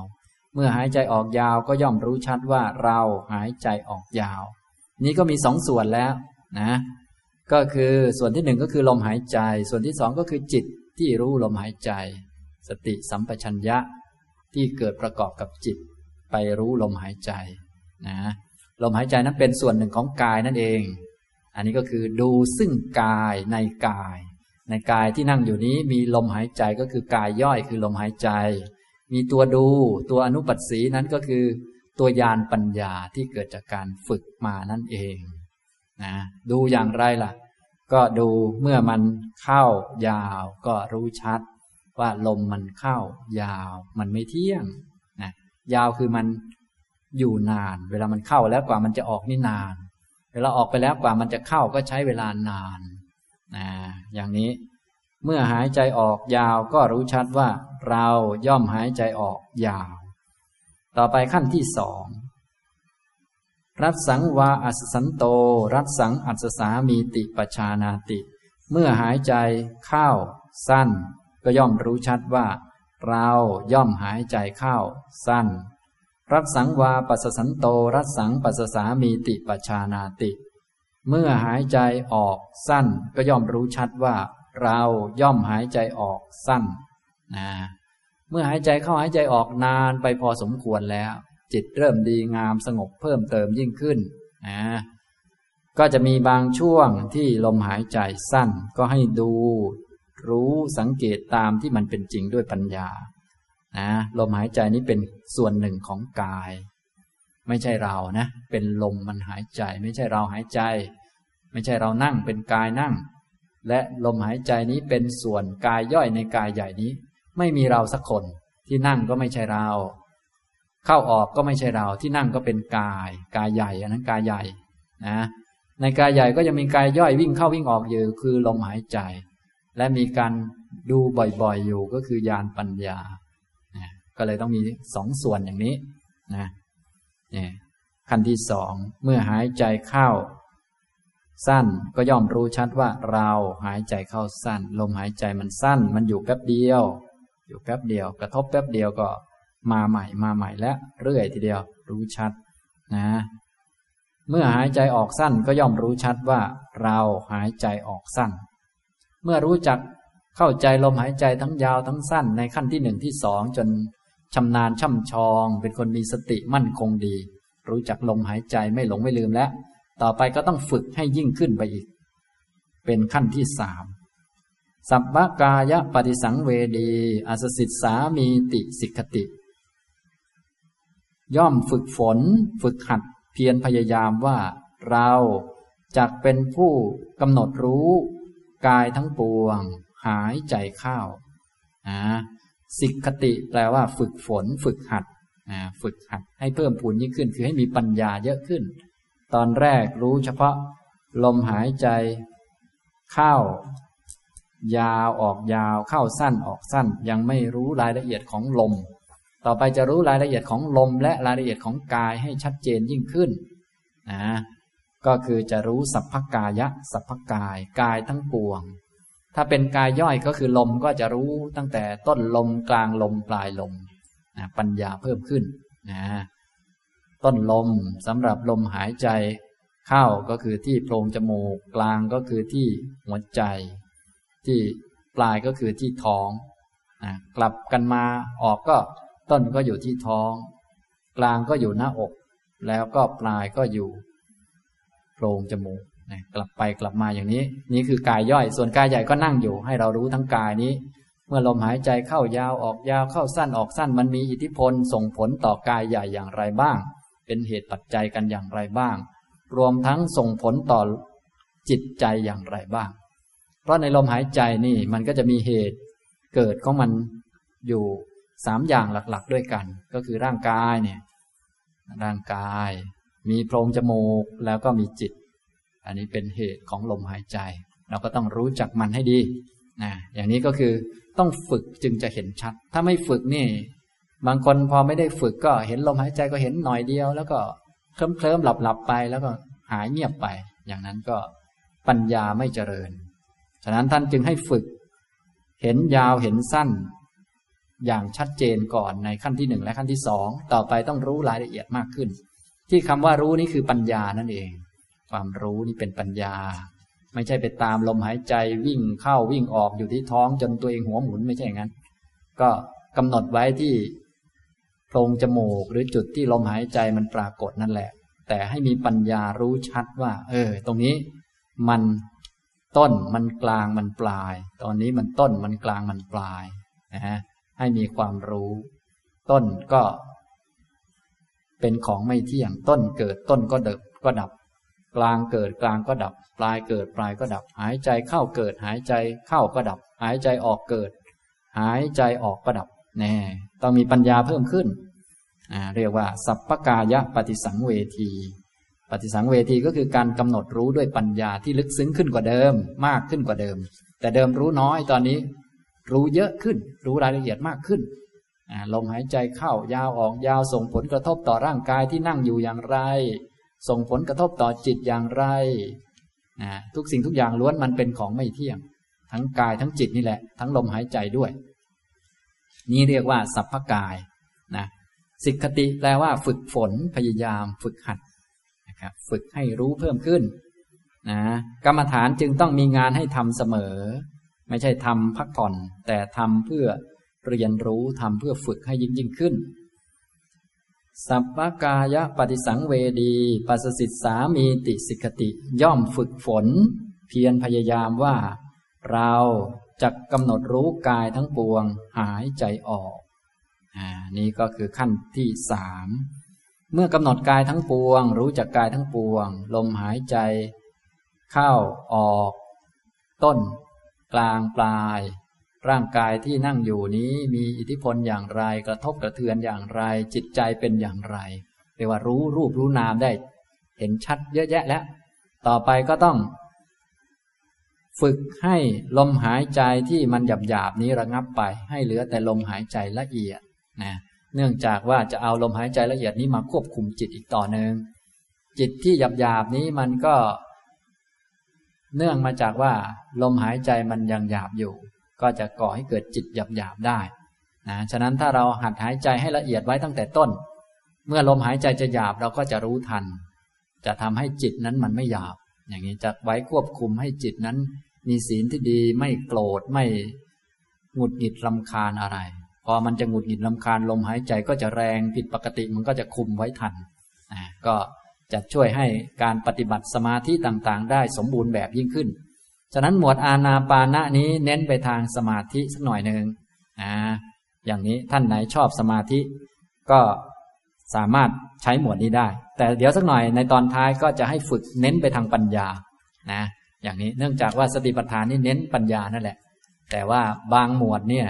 เมื่อหายใจออกยาวก็ย่อมรู้ชัดว่าเราหายใจออกยาว นี้ก็มีสองส่วนแล้วนะ ก็คือส่วนที่หนึ่งก็คือลมหายใจ ส่วนที่สองก็คือจิตที่รู้ลมหายใจ สติสัมปชัญญะที่เกิดประกอบกับจิต ไปรู้ลมหายใจนะลมหายใจนั้นเป็นส่วนหนึ่งของกายนั่นเอง อันนี้ก็คือดูซึ่งกายในกาย ในกายที่นั่งอยู่นี้มีลมหายใจก็คือกายย่อยคือลมหายใจ มีตัวดูตัวอนุปัสสีนั้นก็คือ ตัวยานปัญญาที่เกิดจากการฝึกมานั่นเองนะดูอย่างไรล่ะ ก็ดูเมื่อมันเข้ายาวก็รู้ชัด ว่าลมมันเข้า ยาวมันไม่เที่ยงนะยาวคือมันอยู่นาน เวลามันเข้าแล้วกว่ามันจะออกนี่นาน เวลาออกไปแล้วกว่ามันจะเข้าก็ใช้เวลานานนะอย่างนี้ เมื่อหายใจออกยาวก็รู้ชัดว่า เราย่อมหายใจออกยาว ต่อไปขั้นที่สอง รัสังวาอัสสันโต รัสังอัสสามีติปชานาติ เมื่อหายใจเข้าสั้น ก็ย่อมรู้ชัดว่า เราย่อมหายใจเข้าสั้น รัสังวาปัสสันโต รัสังปัสสามีติปชานาติ เมื่อหายใจออกสั้น ก็ย่อมรู้ชัดว่า เราย่อมหายใจออกสั้น นะเมื่อหายใจเข้าหายใจออกนานไปพอสมควรแล้ว จิตเริ่มดีงามสงบเพิ่มเติมยิ่งขึ้นนะก็จะมีบางช่วงที่ลมหายใจสั้นก็ให้ดู รู้สังเกตตามที่มันเป็นจริงด้วยปัญญานะลมหายใจนี้เป็นส่วนหนึ่งของกาย ไม่ใช่เรานะ เป็นลมมันหายใจ ไม่ใช่เราหายใจ ไม่ใช่เรานั่งเป็นกายนั่ง และลมหายใจนี้เป็นส่วนกายย่อยในกายใหญ่นี้ ไม่มีเราสักคน ที่นั่งก็ไม่ใช่เรา เข้าออกก็ไม่ใช่เรา ที่นั่งก็เป็นกาย กายใหญ่อันนั้นกายใหญ่นะในกายใหญ่ก็จะมีกายย่อยวิ่งเข้าวิ่งออกอยู่คือลมหายใจ และมีการดูบ่อยๆอยู่ก็คือยานปัญญาก็เลยต้องมีสองส่วนอย่างนี้นะนี่ขั้นที่สองเมื่อหายใจเข้า สั้นก็ย่อมรู้ชัดว่าเราหายใจเข้าสั้น ลมหายใจมันสั้น มันอยู่แป๊บเดียว อยู่แป๊บเดียว กระทบแป๊บเดียวก็มาใหม่มาใหม่และเรื่อยทีเดียว รู้ชัดนะ เมื่อหายใจออกสั้นก็ย่อมรู้ชัดว่า เราหายใจออกสั้น เมื่อรู้จักเข้าใจลมหายใจทั้งยาวทั้งสั้น ในขั้นที่หนึ่งที่สองจนชำนาญช่ำชอง เป็นคนมีสติมั่นคงดี รู้จักลมหายใจไม่หลงไม่ลืมแล้ว ต่อไปก็ต้องฝึกให้ยิ่งขึ้นไปอีก เป็นขั้นที่สาม สัพพกายปฏิสังเวดีอัสสิตสามีติสิกติ ย่อมฝึกฝน ฝึกหัดเพียรพยายามว่าเราจักเป็นผู้กำหนดรู้ กายทั้งปวง หายใจเข้านะสิกขติแปลว่าฝึกฝน ฝึกหัดฝึกหัดให้เพิ่มพูนยิ่งขึ้น คือให้มีปัญญาเยอะขึ้น ตอนแรกรู้เฉพาะ ลมหายใจ เข้า ยาวออกยาวเข้าสั้นออกสั้น ยังไม่รู้รายละเอียดของลม ต่อไปจะรู้รายละเอียดของลม และรายละเอียดของกายให้ชัดเจนยิ่งขึ้นนะก็คือจะรู้สัพพกายะสัพพกายกายทั้งปวง ถ้าเป็นกายย่อยก็คือลมก็จะรู้ตั้งแต่ต้นลมกลางลมปลายลมนะปัญญาเพิ่มขึ้นนะต้นลมสำหรับลมหายใจ เข้าก็คือที่โพรงจมูก กลางก็คือที่หัวใจ ที่ปลายก็คือที่ท้องนะกลับกันมาออกก็ต้นก็อยู่ที่ท้อง กลางก็อยู่หน้าอก แล้วก็ปลายก็อยู่โพรงจมูกนะกลับไปกลับมาอย่างนี้ นี่คือกายย่อย ส่วนกายใหญ่ก็นั่งอยู่ ให้เรารู้ทั้งกายนี้ เมื่อลมหายใจเข้ายาวออกยาวเข้าสั้นออกสั้น มันมีอิทธิพลส่งผลต่อกายใหญ่อย่างไรบ้าง เป็นเหตุปัจจัยกันอย่างไรบ้าง รวมทั้งส่งผลต่อจิตใจอย่างไรบ้าง ราะในลมหายใจนี่มันก็จะมีเหตุเกิดของมันอยู่สามอย่างหลักๆด้วยกัน ก็คือร่างกายเนี่ยร่างกาย มีโพรงจมูกแล้วก็มีจิต อันนี้เป็นเหตุของลมหายใจ เราก็ต้องรู้จักมันให้ดีนะอย่างนี้ก็คือต้องฝึกจึงจะเห็นชัด ถ้าไม่ฝึกนี่ บางคนพอไม่ได้ฝึกก็เห็นลมหายใจก็เห็นหน่อยเดียว แล้วก็เคลิ้มเคลิ้มหลับหลับไป แล้วก็หายเงียบไป อย่างนั้นก็ปัญญาไม่เจริญ ฉะนั้นท่านจึงให้ฝึก เห็นยาวเห็นสั้น อย่างชัดเจนก่อนในขั้นที่หนึ่งและขั้นที่สองต่อไปต้องรู้รายละเอียดมากขึ้น ที่คำว่ารู้นี่คือปัญญานั่นเอง ความรู้นี่เป็นปัญญา ไม่ใช่ไปตามลมหายใจวิ่งเข้าวิ่งออกอยู่ที่ท้องจนตัวเองหัวหมุนไม่ใช่อย่างนั้น ก็กำหนดไว้ที่โพรงจมูกหรือจุดที่ลมหายใจมันปรากฏนั่นแหละ แต่ให้มีปัญญารู้ชัดว่า เออ ตรงนี้มัน ต้นมันกลางมันปลาย ตอนนี้มันต้นมันกลางมันปลายนะฮะให้มีความรู้ ต้นก็ เป็นของไม่เที่ยงต้นเกิดต้นก็เดิบก็ดับ กลางเกิดกลางก็ดับ ปลายเกิดปลายก็ดับ หายใจเข้าเกิด หายใจเข้าก็ดับ หายใจออกเกิด หายใจออกก็ดับแน่ต้องมีปัญญาเพิ่มขึ้นอ่าเรียกว่า สัพพกายะปฏิสังเวที ปฏิสังเวทีก็คือการกำหนดรู้ด้วยปัญญาที่ลึกซึ้งขึ้นกว่าเดิม มากขึ้นกว่าเดิม แต่เดิมรู้น้อยตอนนี้ รู้เยอะขึ้น รู้รายละเอียดมากขึ้นลมหายใจเข้ายาวออกยาวส่งผลกระทบต่อร่างกายที่นั่งอยู่อย่างไร ส่งผลกระทบต่อจิตอย่างไรทุกสิ่งทุกอย่างล้วนมันเป็นของไม่เที่ยง ทั้งกายทั้งจิตนี่แหละ ทั้งลมหายใจด้วย นี่เรียกว่าสัพพกายนะสิกขติแปลว่าฝึกฝนพยายาม ฝึกหัด ครับฝึกให้รู้เพิ่มขึ้นนะกรรมฐานจึงต้องมีงานให้ทำเสมอ ไม่ใช่ทำพักผ่อน แต่ทำเพื่อเรียนรู้ทำเพื่อฝึกให้ยิ่งยิ่งขึ้น สัพพกายปฏิสังเวดีปัสสิทสามีติสิกติ ย่อมฝึกฝน เพียรพยายามว่า เราจะกำหนดรู้กายทั้งปวงหายใจออกอ่านี่ก็คือขั้นที่สาม เมื่อกำหนดกายทั้งปวง รู้จักกายทั้งปวง ลมหายใจ เข้าออก ต้น กลางปลาย ร่างกายที่นั่งอยู่นี้มีอิทธิพลอย่างไร กระทบกระเทือนอย่างไร จิตใจเป็นอย่างไรเรียกว่ารู้รูปรู้นามได้ เห็นชัดเยอะแยะแล้ว ต่อไปก็ต้อง ฝึกให้ลมหายใจที่มันหยาบหยาบนี้ระงับไป ให้เหลือแต่ลมหายใจละเอียดนะ เนื่องจากว่าจะเอาลมหายใจละเอียดนี้มาควบคุมจิตอีกต่อหนึ่งจิตที่หยาบหยาบนี้มันก็ เนื่องมาจากว่า ลมหายใจมันยังหยาบอยู่ ก็จะก่อให้เกิดจิตหยาบหยาบได้นะฉะนั้นถ้าเราหัดหายใจให้ละเอียดไว้ตั้งแต่ต้น เมื่อลมหายใจจะหยาบเราก็จะรู้ทัน จะทำให้จิตนั้นมันไม่หยาบ อย่างนี้จะไว้ควบคุมให้จิตนั้น มีศีลที่ดีไม่โกรธไม่หงุดหงิดรำคาญอะไร พอมันจะหงุดหงิดลำคาญลมหายใจก็จะแรงผิดปกติมันก็จะคุมไว้ทันก็จะช่วยให้การปฏิบัติสมาธิต่างๆ ได้สมบูรณ์แบบยิ่งขึ้น ฉะนั้นหมวดอาณาปานะนี้เน้นไปทางสมาธิสักหน่อยหนึ่งอ่าอย่างนี้ท่านไหนชอบสมาธิ ก็สามารถใช้หมวดนี้ได้ แต่เดี๋ยวสักหน่อยในตอนท้ายก็จะให้ฝึกเน้นไปทางปัญญานะอย่างนี้เนื่องจากว่าสติปัฏฐานนี่เน้นปัญญานั่นแหละ แต่ว่าบางหมวดเนี่ย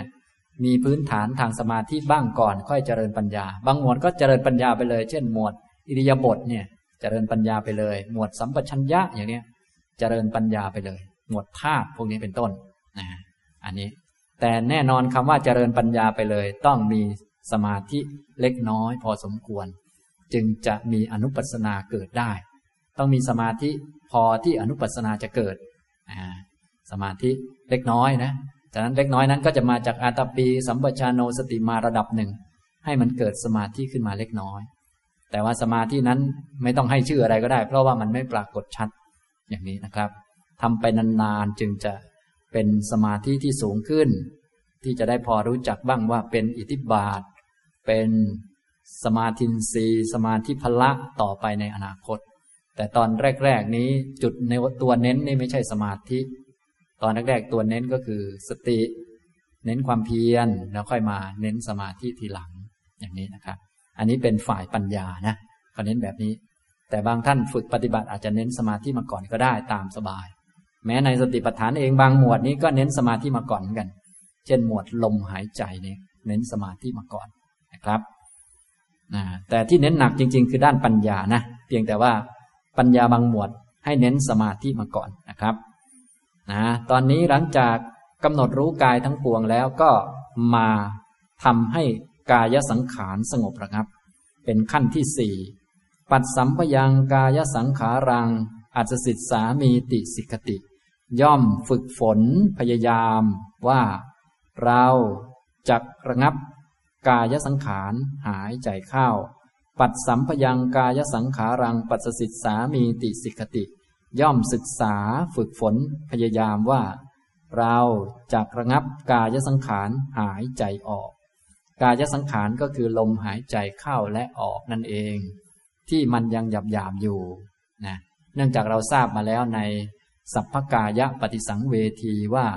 มีพื้นฐานทางสมาธิบ้างก่อน ค่อยเจริญปัญญา บางหมวดก็เจริญปัญญาไปเลย เช่นหมวด อิริยาบถเนี่ยเจริญปัญญาไปเลย หมวดสัมปชัญญะอย่างเนี้ยเจริญปัญญาไปเลย หมวดธาตุพวกนี้เป็นต้นนะอันนี้ แต่แน่นอนคำว่าเจริญปัญญาไปเลย ต้องมีสมาธิเล็กน้อยพอสมควร จึงจะมีอนุปัสนาเกิดได้ ต้องมีสมาธิพอที่อนุปัสนาจะเกิดสมาธิเล็กน้อยนะ จากนั้นเล็กน้อยนั้นก็จะมาจากอาตาปี สัมปชานโนสติมาระดับหนึ่ง ให้มันเกิดสมาธิขึ้นมาเล็กน้อย แต่ว่าสมาธินั้นไม่ต้องให้ชื่ออะไรก็ได้ เพราะว่ามันไม่ปรากฏชัดอย่างนี้นะครับทำไปนานๆจึงจะเป็นสมาธิที่สูงขึ้น ที่จะได้พอรู้จักบ้างว่าเป็นอิทธิบาท เป็นสมาธินีสมาธิพละต่อไปในอนาคต แต่ตอนแรก ๆ นี้จุดในตัวเน้นนี่ไม่ใช่สมาธิ ตอนแรกๆตัวเน้นก็คือสติ เน้นความเพียรแล้วค่อยมาเน้นสมาธิทีหลังอย่างนี้นะครับ อันนี้เป็นฝ่ายปัญญานะเขาเน้นแบบนี้ แต่บางท่านฝึกปฏิบัติอาจจะเน้นสมาธิมาก่อนก็ได้ตามสบาย แม้ในสติปัฏฐานเองบางหมวดนี้ก็เน้นสมาธิมาก่อนเหมือนกัน เช่นหมวดลมหายใจนี่เน้นสมาธิมาก่อนนะครับแต่ที่เน้นหนักจริง ๆ คือด้านปัญญานะ เพียงแต่ว่าปัญญาบางหมวดให้เน้นสมาธิมาก่อนนะครับ นะตอนนี้หลังจากกำหนดรู้กายทั้งปวงแล้วก็มาทำให้กายสังขารสงบระงับ เป็นขั้นที่สี่ปัดสัมพยังกายสังขารังอัจสิทสามีติสิกติ ย่อมฝึกฝนพยายามว่า เราจักระงับกายสังขารหายใจเข้า ปัดสัมพยังกายสังขารังปัสสิทสามีติสิกติ ย่อมศึกษาฝึกฝนพยายามว่า เราจะระงับกายสังขารหายใจออก กายสังขารก็คือลมหายใจเข้าและออกนั่นเอง ที่มันยังหยาบหยาบอยู่นะเนื่องจากเราทราบมาแล้วในสัพพกายะปฏิสังเวทีว่า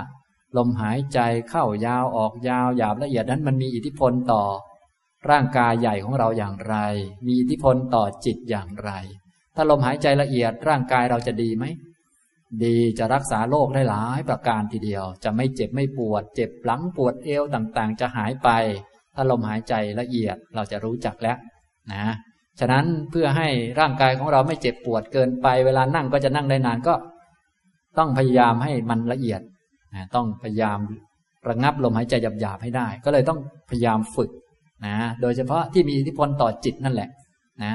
ลมหายใจเข้ายาวออกยาวหยาบละเอียดนั้นมันมีอิทธิพลต่อ ร่างกายใหญ่ของเราอย่างไร มีอิทธิพลต่อจิตอย่างไร ถ้าลมหายใจละเอียดร่างกายเราจะดีไหม ดีจะรักษาโรคได้หลายประการทีเดียว จะไม่เจ็บไม่ปวด เจ็บหลังปวดเอวต่างๆ จะหายไป ถ้าลมหายใจละเอียดเราจะรู้จักแล้วนะ ฉะนั้นเพื่อให้ร่างกายของเราไม่เจ็บปวดเกินไป เวลานั่งก็จะนั่งได้นานก็ ต้องพยายามให้มันละเอียดนะต้องพยายามระงับลมหายใจหยาบๆให้ได้ ก็เลยต้องพยายามฝึกนะ โดยเฉพาะที่มีอิทธิพลต่อจิตนั่นแหละนะ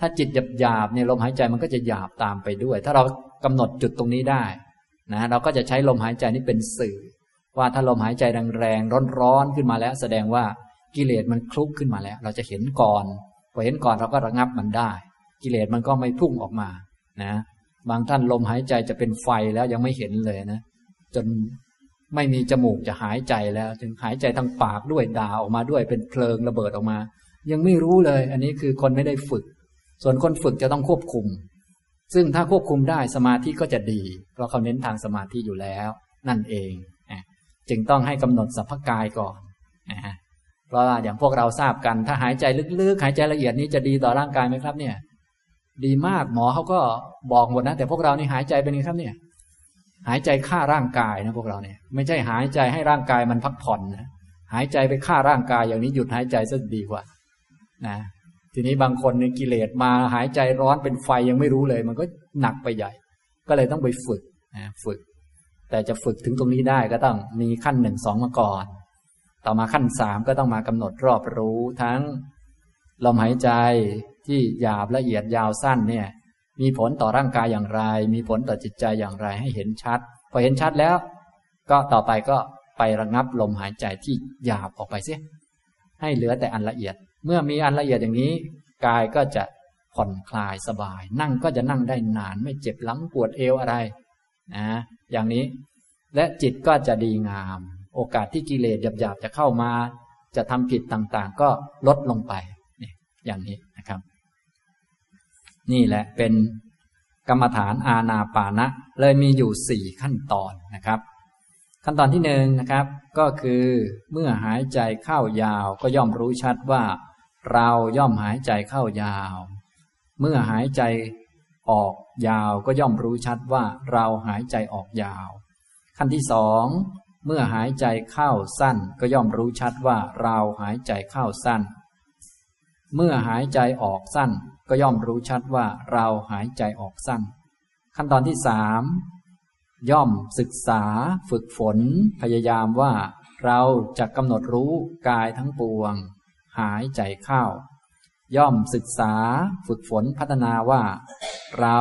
ถ้าจิตหยาบๆเนี่ยลมหายใจมันก็จะหยาบตามไปด้วย ถ้าเรากำหนดจุดตรงนี้ได้นะเราก็จะใช้ลมหายใจนี้เป็นสื่อ ว่าถ้าลมหายใจแรงๆร้อนๆขึ้นมาแล้ว แสดงว่ากิเลสมันคลุกขึ้นมาแล้ว เราจะเห็นก่อนพอเห็นก่อนเราก็ระงับมันได้ กิเลสมันก็ไม่พุ่งออกมานะบางท่านลมหายใจจะเป็นไฟแล้วยังไม่เห็นเลยนะ จนไม่มีจมูกจะหายใจแล้วจึงหายใจทางปากด้วยด่าออกมาด้วยเป็นเพลิงระเบิดออกมา ยังไม่รู้เลย อันนี้คือคนไม่ได้ฝึก ส่วนคนฝึกจะต้องควบคุม ซึ่งถ้าควบคุมได้สมาธิก็จะดี เพราะเขาเน้นทางสมาธิอยู่แล้ว นั่นเองจึงต้องให้กำหนดสัพพกายก่อนนะเพราะว่าอย่างพวกเราทราบกันถ้าหายใจลึกๆ หายใจละเอียดนี้จะดีต่อร่างกายไหมครับ เนี่ย ดีมากหมอเขาก็บอกหมดนะแต่พวกเรานี่หายใจเป็นไงครับเนี่ย หายใจฆ่าร่างกายนะพวกเราเนี่ย ไม่ใช่หายใจให้ร่างกายมันพักผ่อนนะหายใจไปฆ่าร่างกายอย่างนี้หยุดหายใจซะดีกว่า นะ ทีนี้บางคนในกิเลสมาหายใจร้อนเป็นไฟยังไม่รู้เลย มันก็หนักไปใหญ่ ก็เลยต้องไปฝึกนะฝึก แต่จะฝึกถึงตรงนี้ได้ก็ต้องมีขั้นหนึ่งสองมาก่อน ต่อมาขั้นสามก็ต้องมากำหนดรอบรู้ทั้งลมหายใจที่หยาบละเอียดยาวสั้นเนี่ย มีผลต่อร่างกายอย่างไร มีผลต่อจิตใจอย่างไรให้เห็นชัด พอเห็นชัดแล้ว ก็ต่อไปก็ไประงับลมหายใจที่หยาบออกไปเสียให้เหลือแต่อันละเอียด เมื่อมีอันละเอียดอย่างนี้ กายก็จะผ่อนคลายสบาย นั่งก็จะนั่งได้นาน ไม่เจ็บหลังปวดเอวอะไรนะอย่างนี้ และจิตก็จะดีงาม โอกาสที่กิเลสหยาบๆจะเข้ามา จะทำผิดต่างๆ ก็ลดลงไปนี่อย่างนี้นะครับ นี่แหละเป็นกรรมฐานอาณาปานะ เลยมีอยู่สี่ขั้นตอนนะครับ ขั้นตอนที่หนึ่งนะครับ ก็คือเมื่อหายใจเข้ายาวก็ย่อมรู้ชัดว่า เราย่อมหายใจเข้ายาว เมื่อหายใจออกยาวก็ย่อมรู้ชัดว่าเราหายใจออกยาว ขั้นที่สองเมื่อหายใจเข้าสั้นก็ย่อมรู้ชัดว่าเราหายใจเข้าสั้น เมื่อหายใจออกสั้นก็ย่อมรู้ชัดว่าเราหายใจออกสั้น ขั้นตอนที่สาม ย่อมศึกษาฝึกฝน พยายามว่าเราจะกำหนดรู้กายทั้งปวง หายใจเข้า ย่อมศึกษาฝึกฝนพัฒนาว่า เรา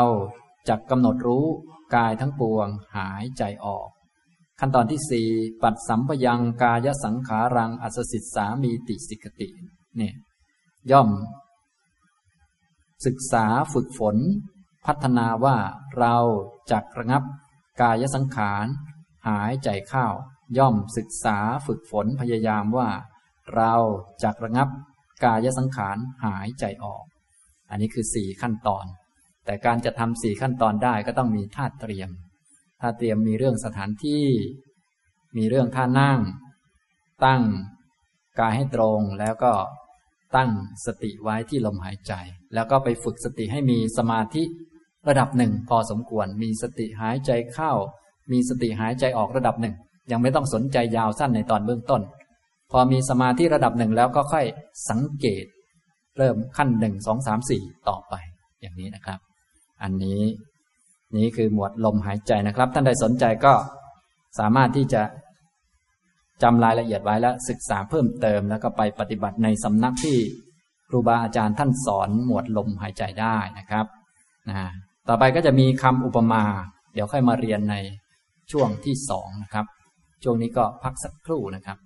จะกำหนดรู้กายทั้งปวง หายใจออก ขั้นตอนที่สี่ปัดสัมปยังกายสังขารังอัศสิตสามีติสิกติเนี่ยย่อม ศึกษาฝึกฝน พัฒนาว่าเราจะระงับ กายสังขาร หายใจเข้าย่อมศึกษาฝึกฝนพยายามว่า เราจะระงับกายสังขารหายใจออก อันนี้คือสี่ขั้นตอน แต่การจะทำสี่ขั้นตอนได้ก็ต้องมีท่าเตรียมท่าเตรียมมีเรื่องสถานที่ มีเรื่องท่านั่ง ตั้งกายให้ตรงแล้วก็ตั้งสติไว้ที่ลมหายใจ แล้วก็ไปฝึกสติให้มีสมาธิ ระดับหนึ่งพอสมควร มีสติหายใจเข้า มีสติหายใจออกระดับหนึ่ง ยังไม่ต้องสนใจยาวสั้นในตอนเบื้องต้น พอมีสมาธิระดับหนึ่งแล้วก็ค่อยสังเกต เริ่มขั้นหนึ่งสองสามสี่ต่อไป อย่างนี้นะครับ อันนี้นี้คือหมวดลมหายใจนะครับ ท่านใดสนใจก็สามารถที่จะจำรายละเอียดไว้แล้วศึกษาเพิ่มเติม แล้วก็ไปปฏิบัติในสำนักที่ครูบาอาจารย์ท่านสอนหมวดลมหายใจได้นะครับนะ ต่อไปก็จะมีคำอุปมา เดี๋ยวค่อยมาเรียนในช่วงที่สองนะครับ ช่วงนี้ก็พักสักครู่นะครับ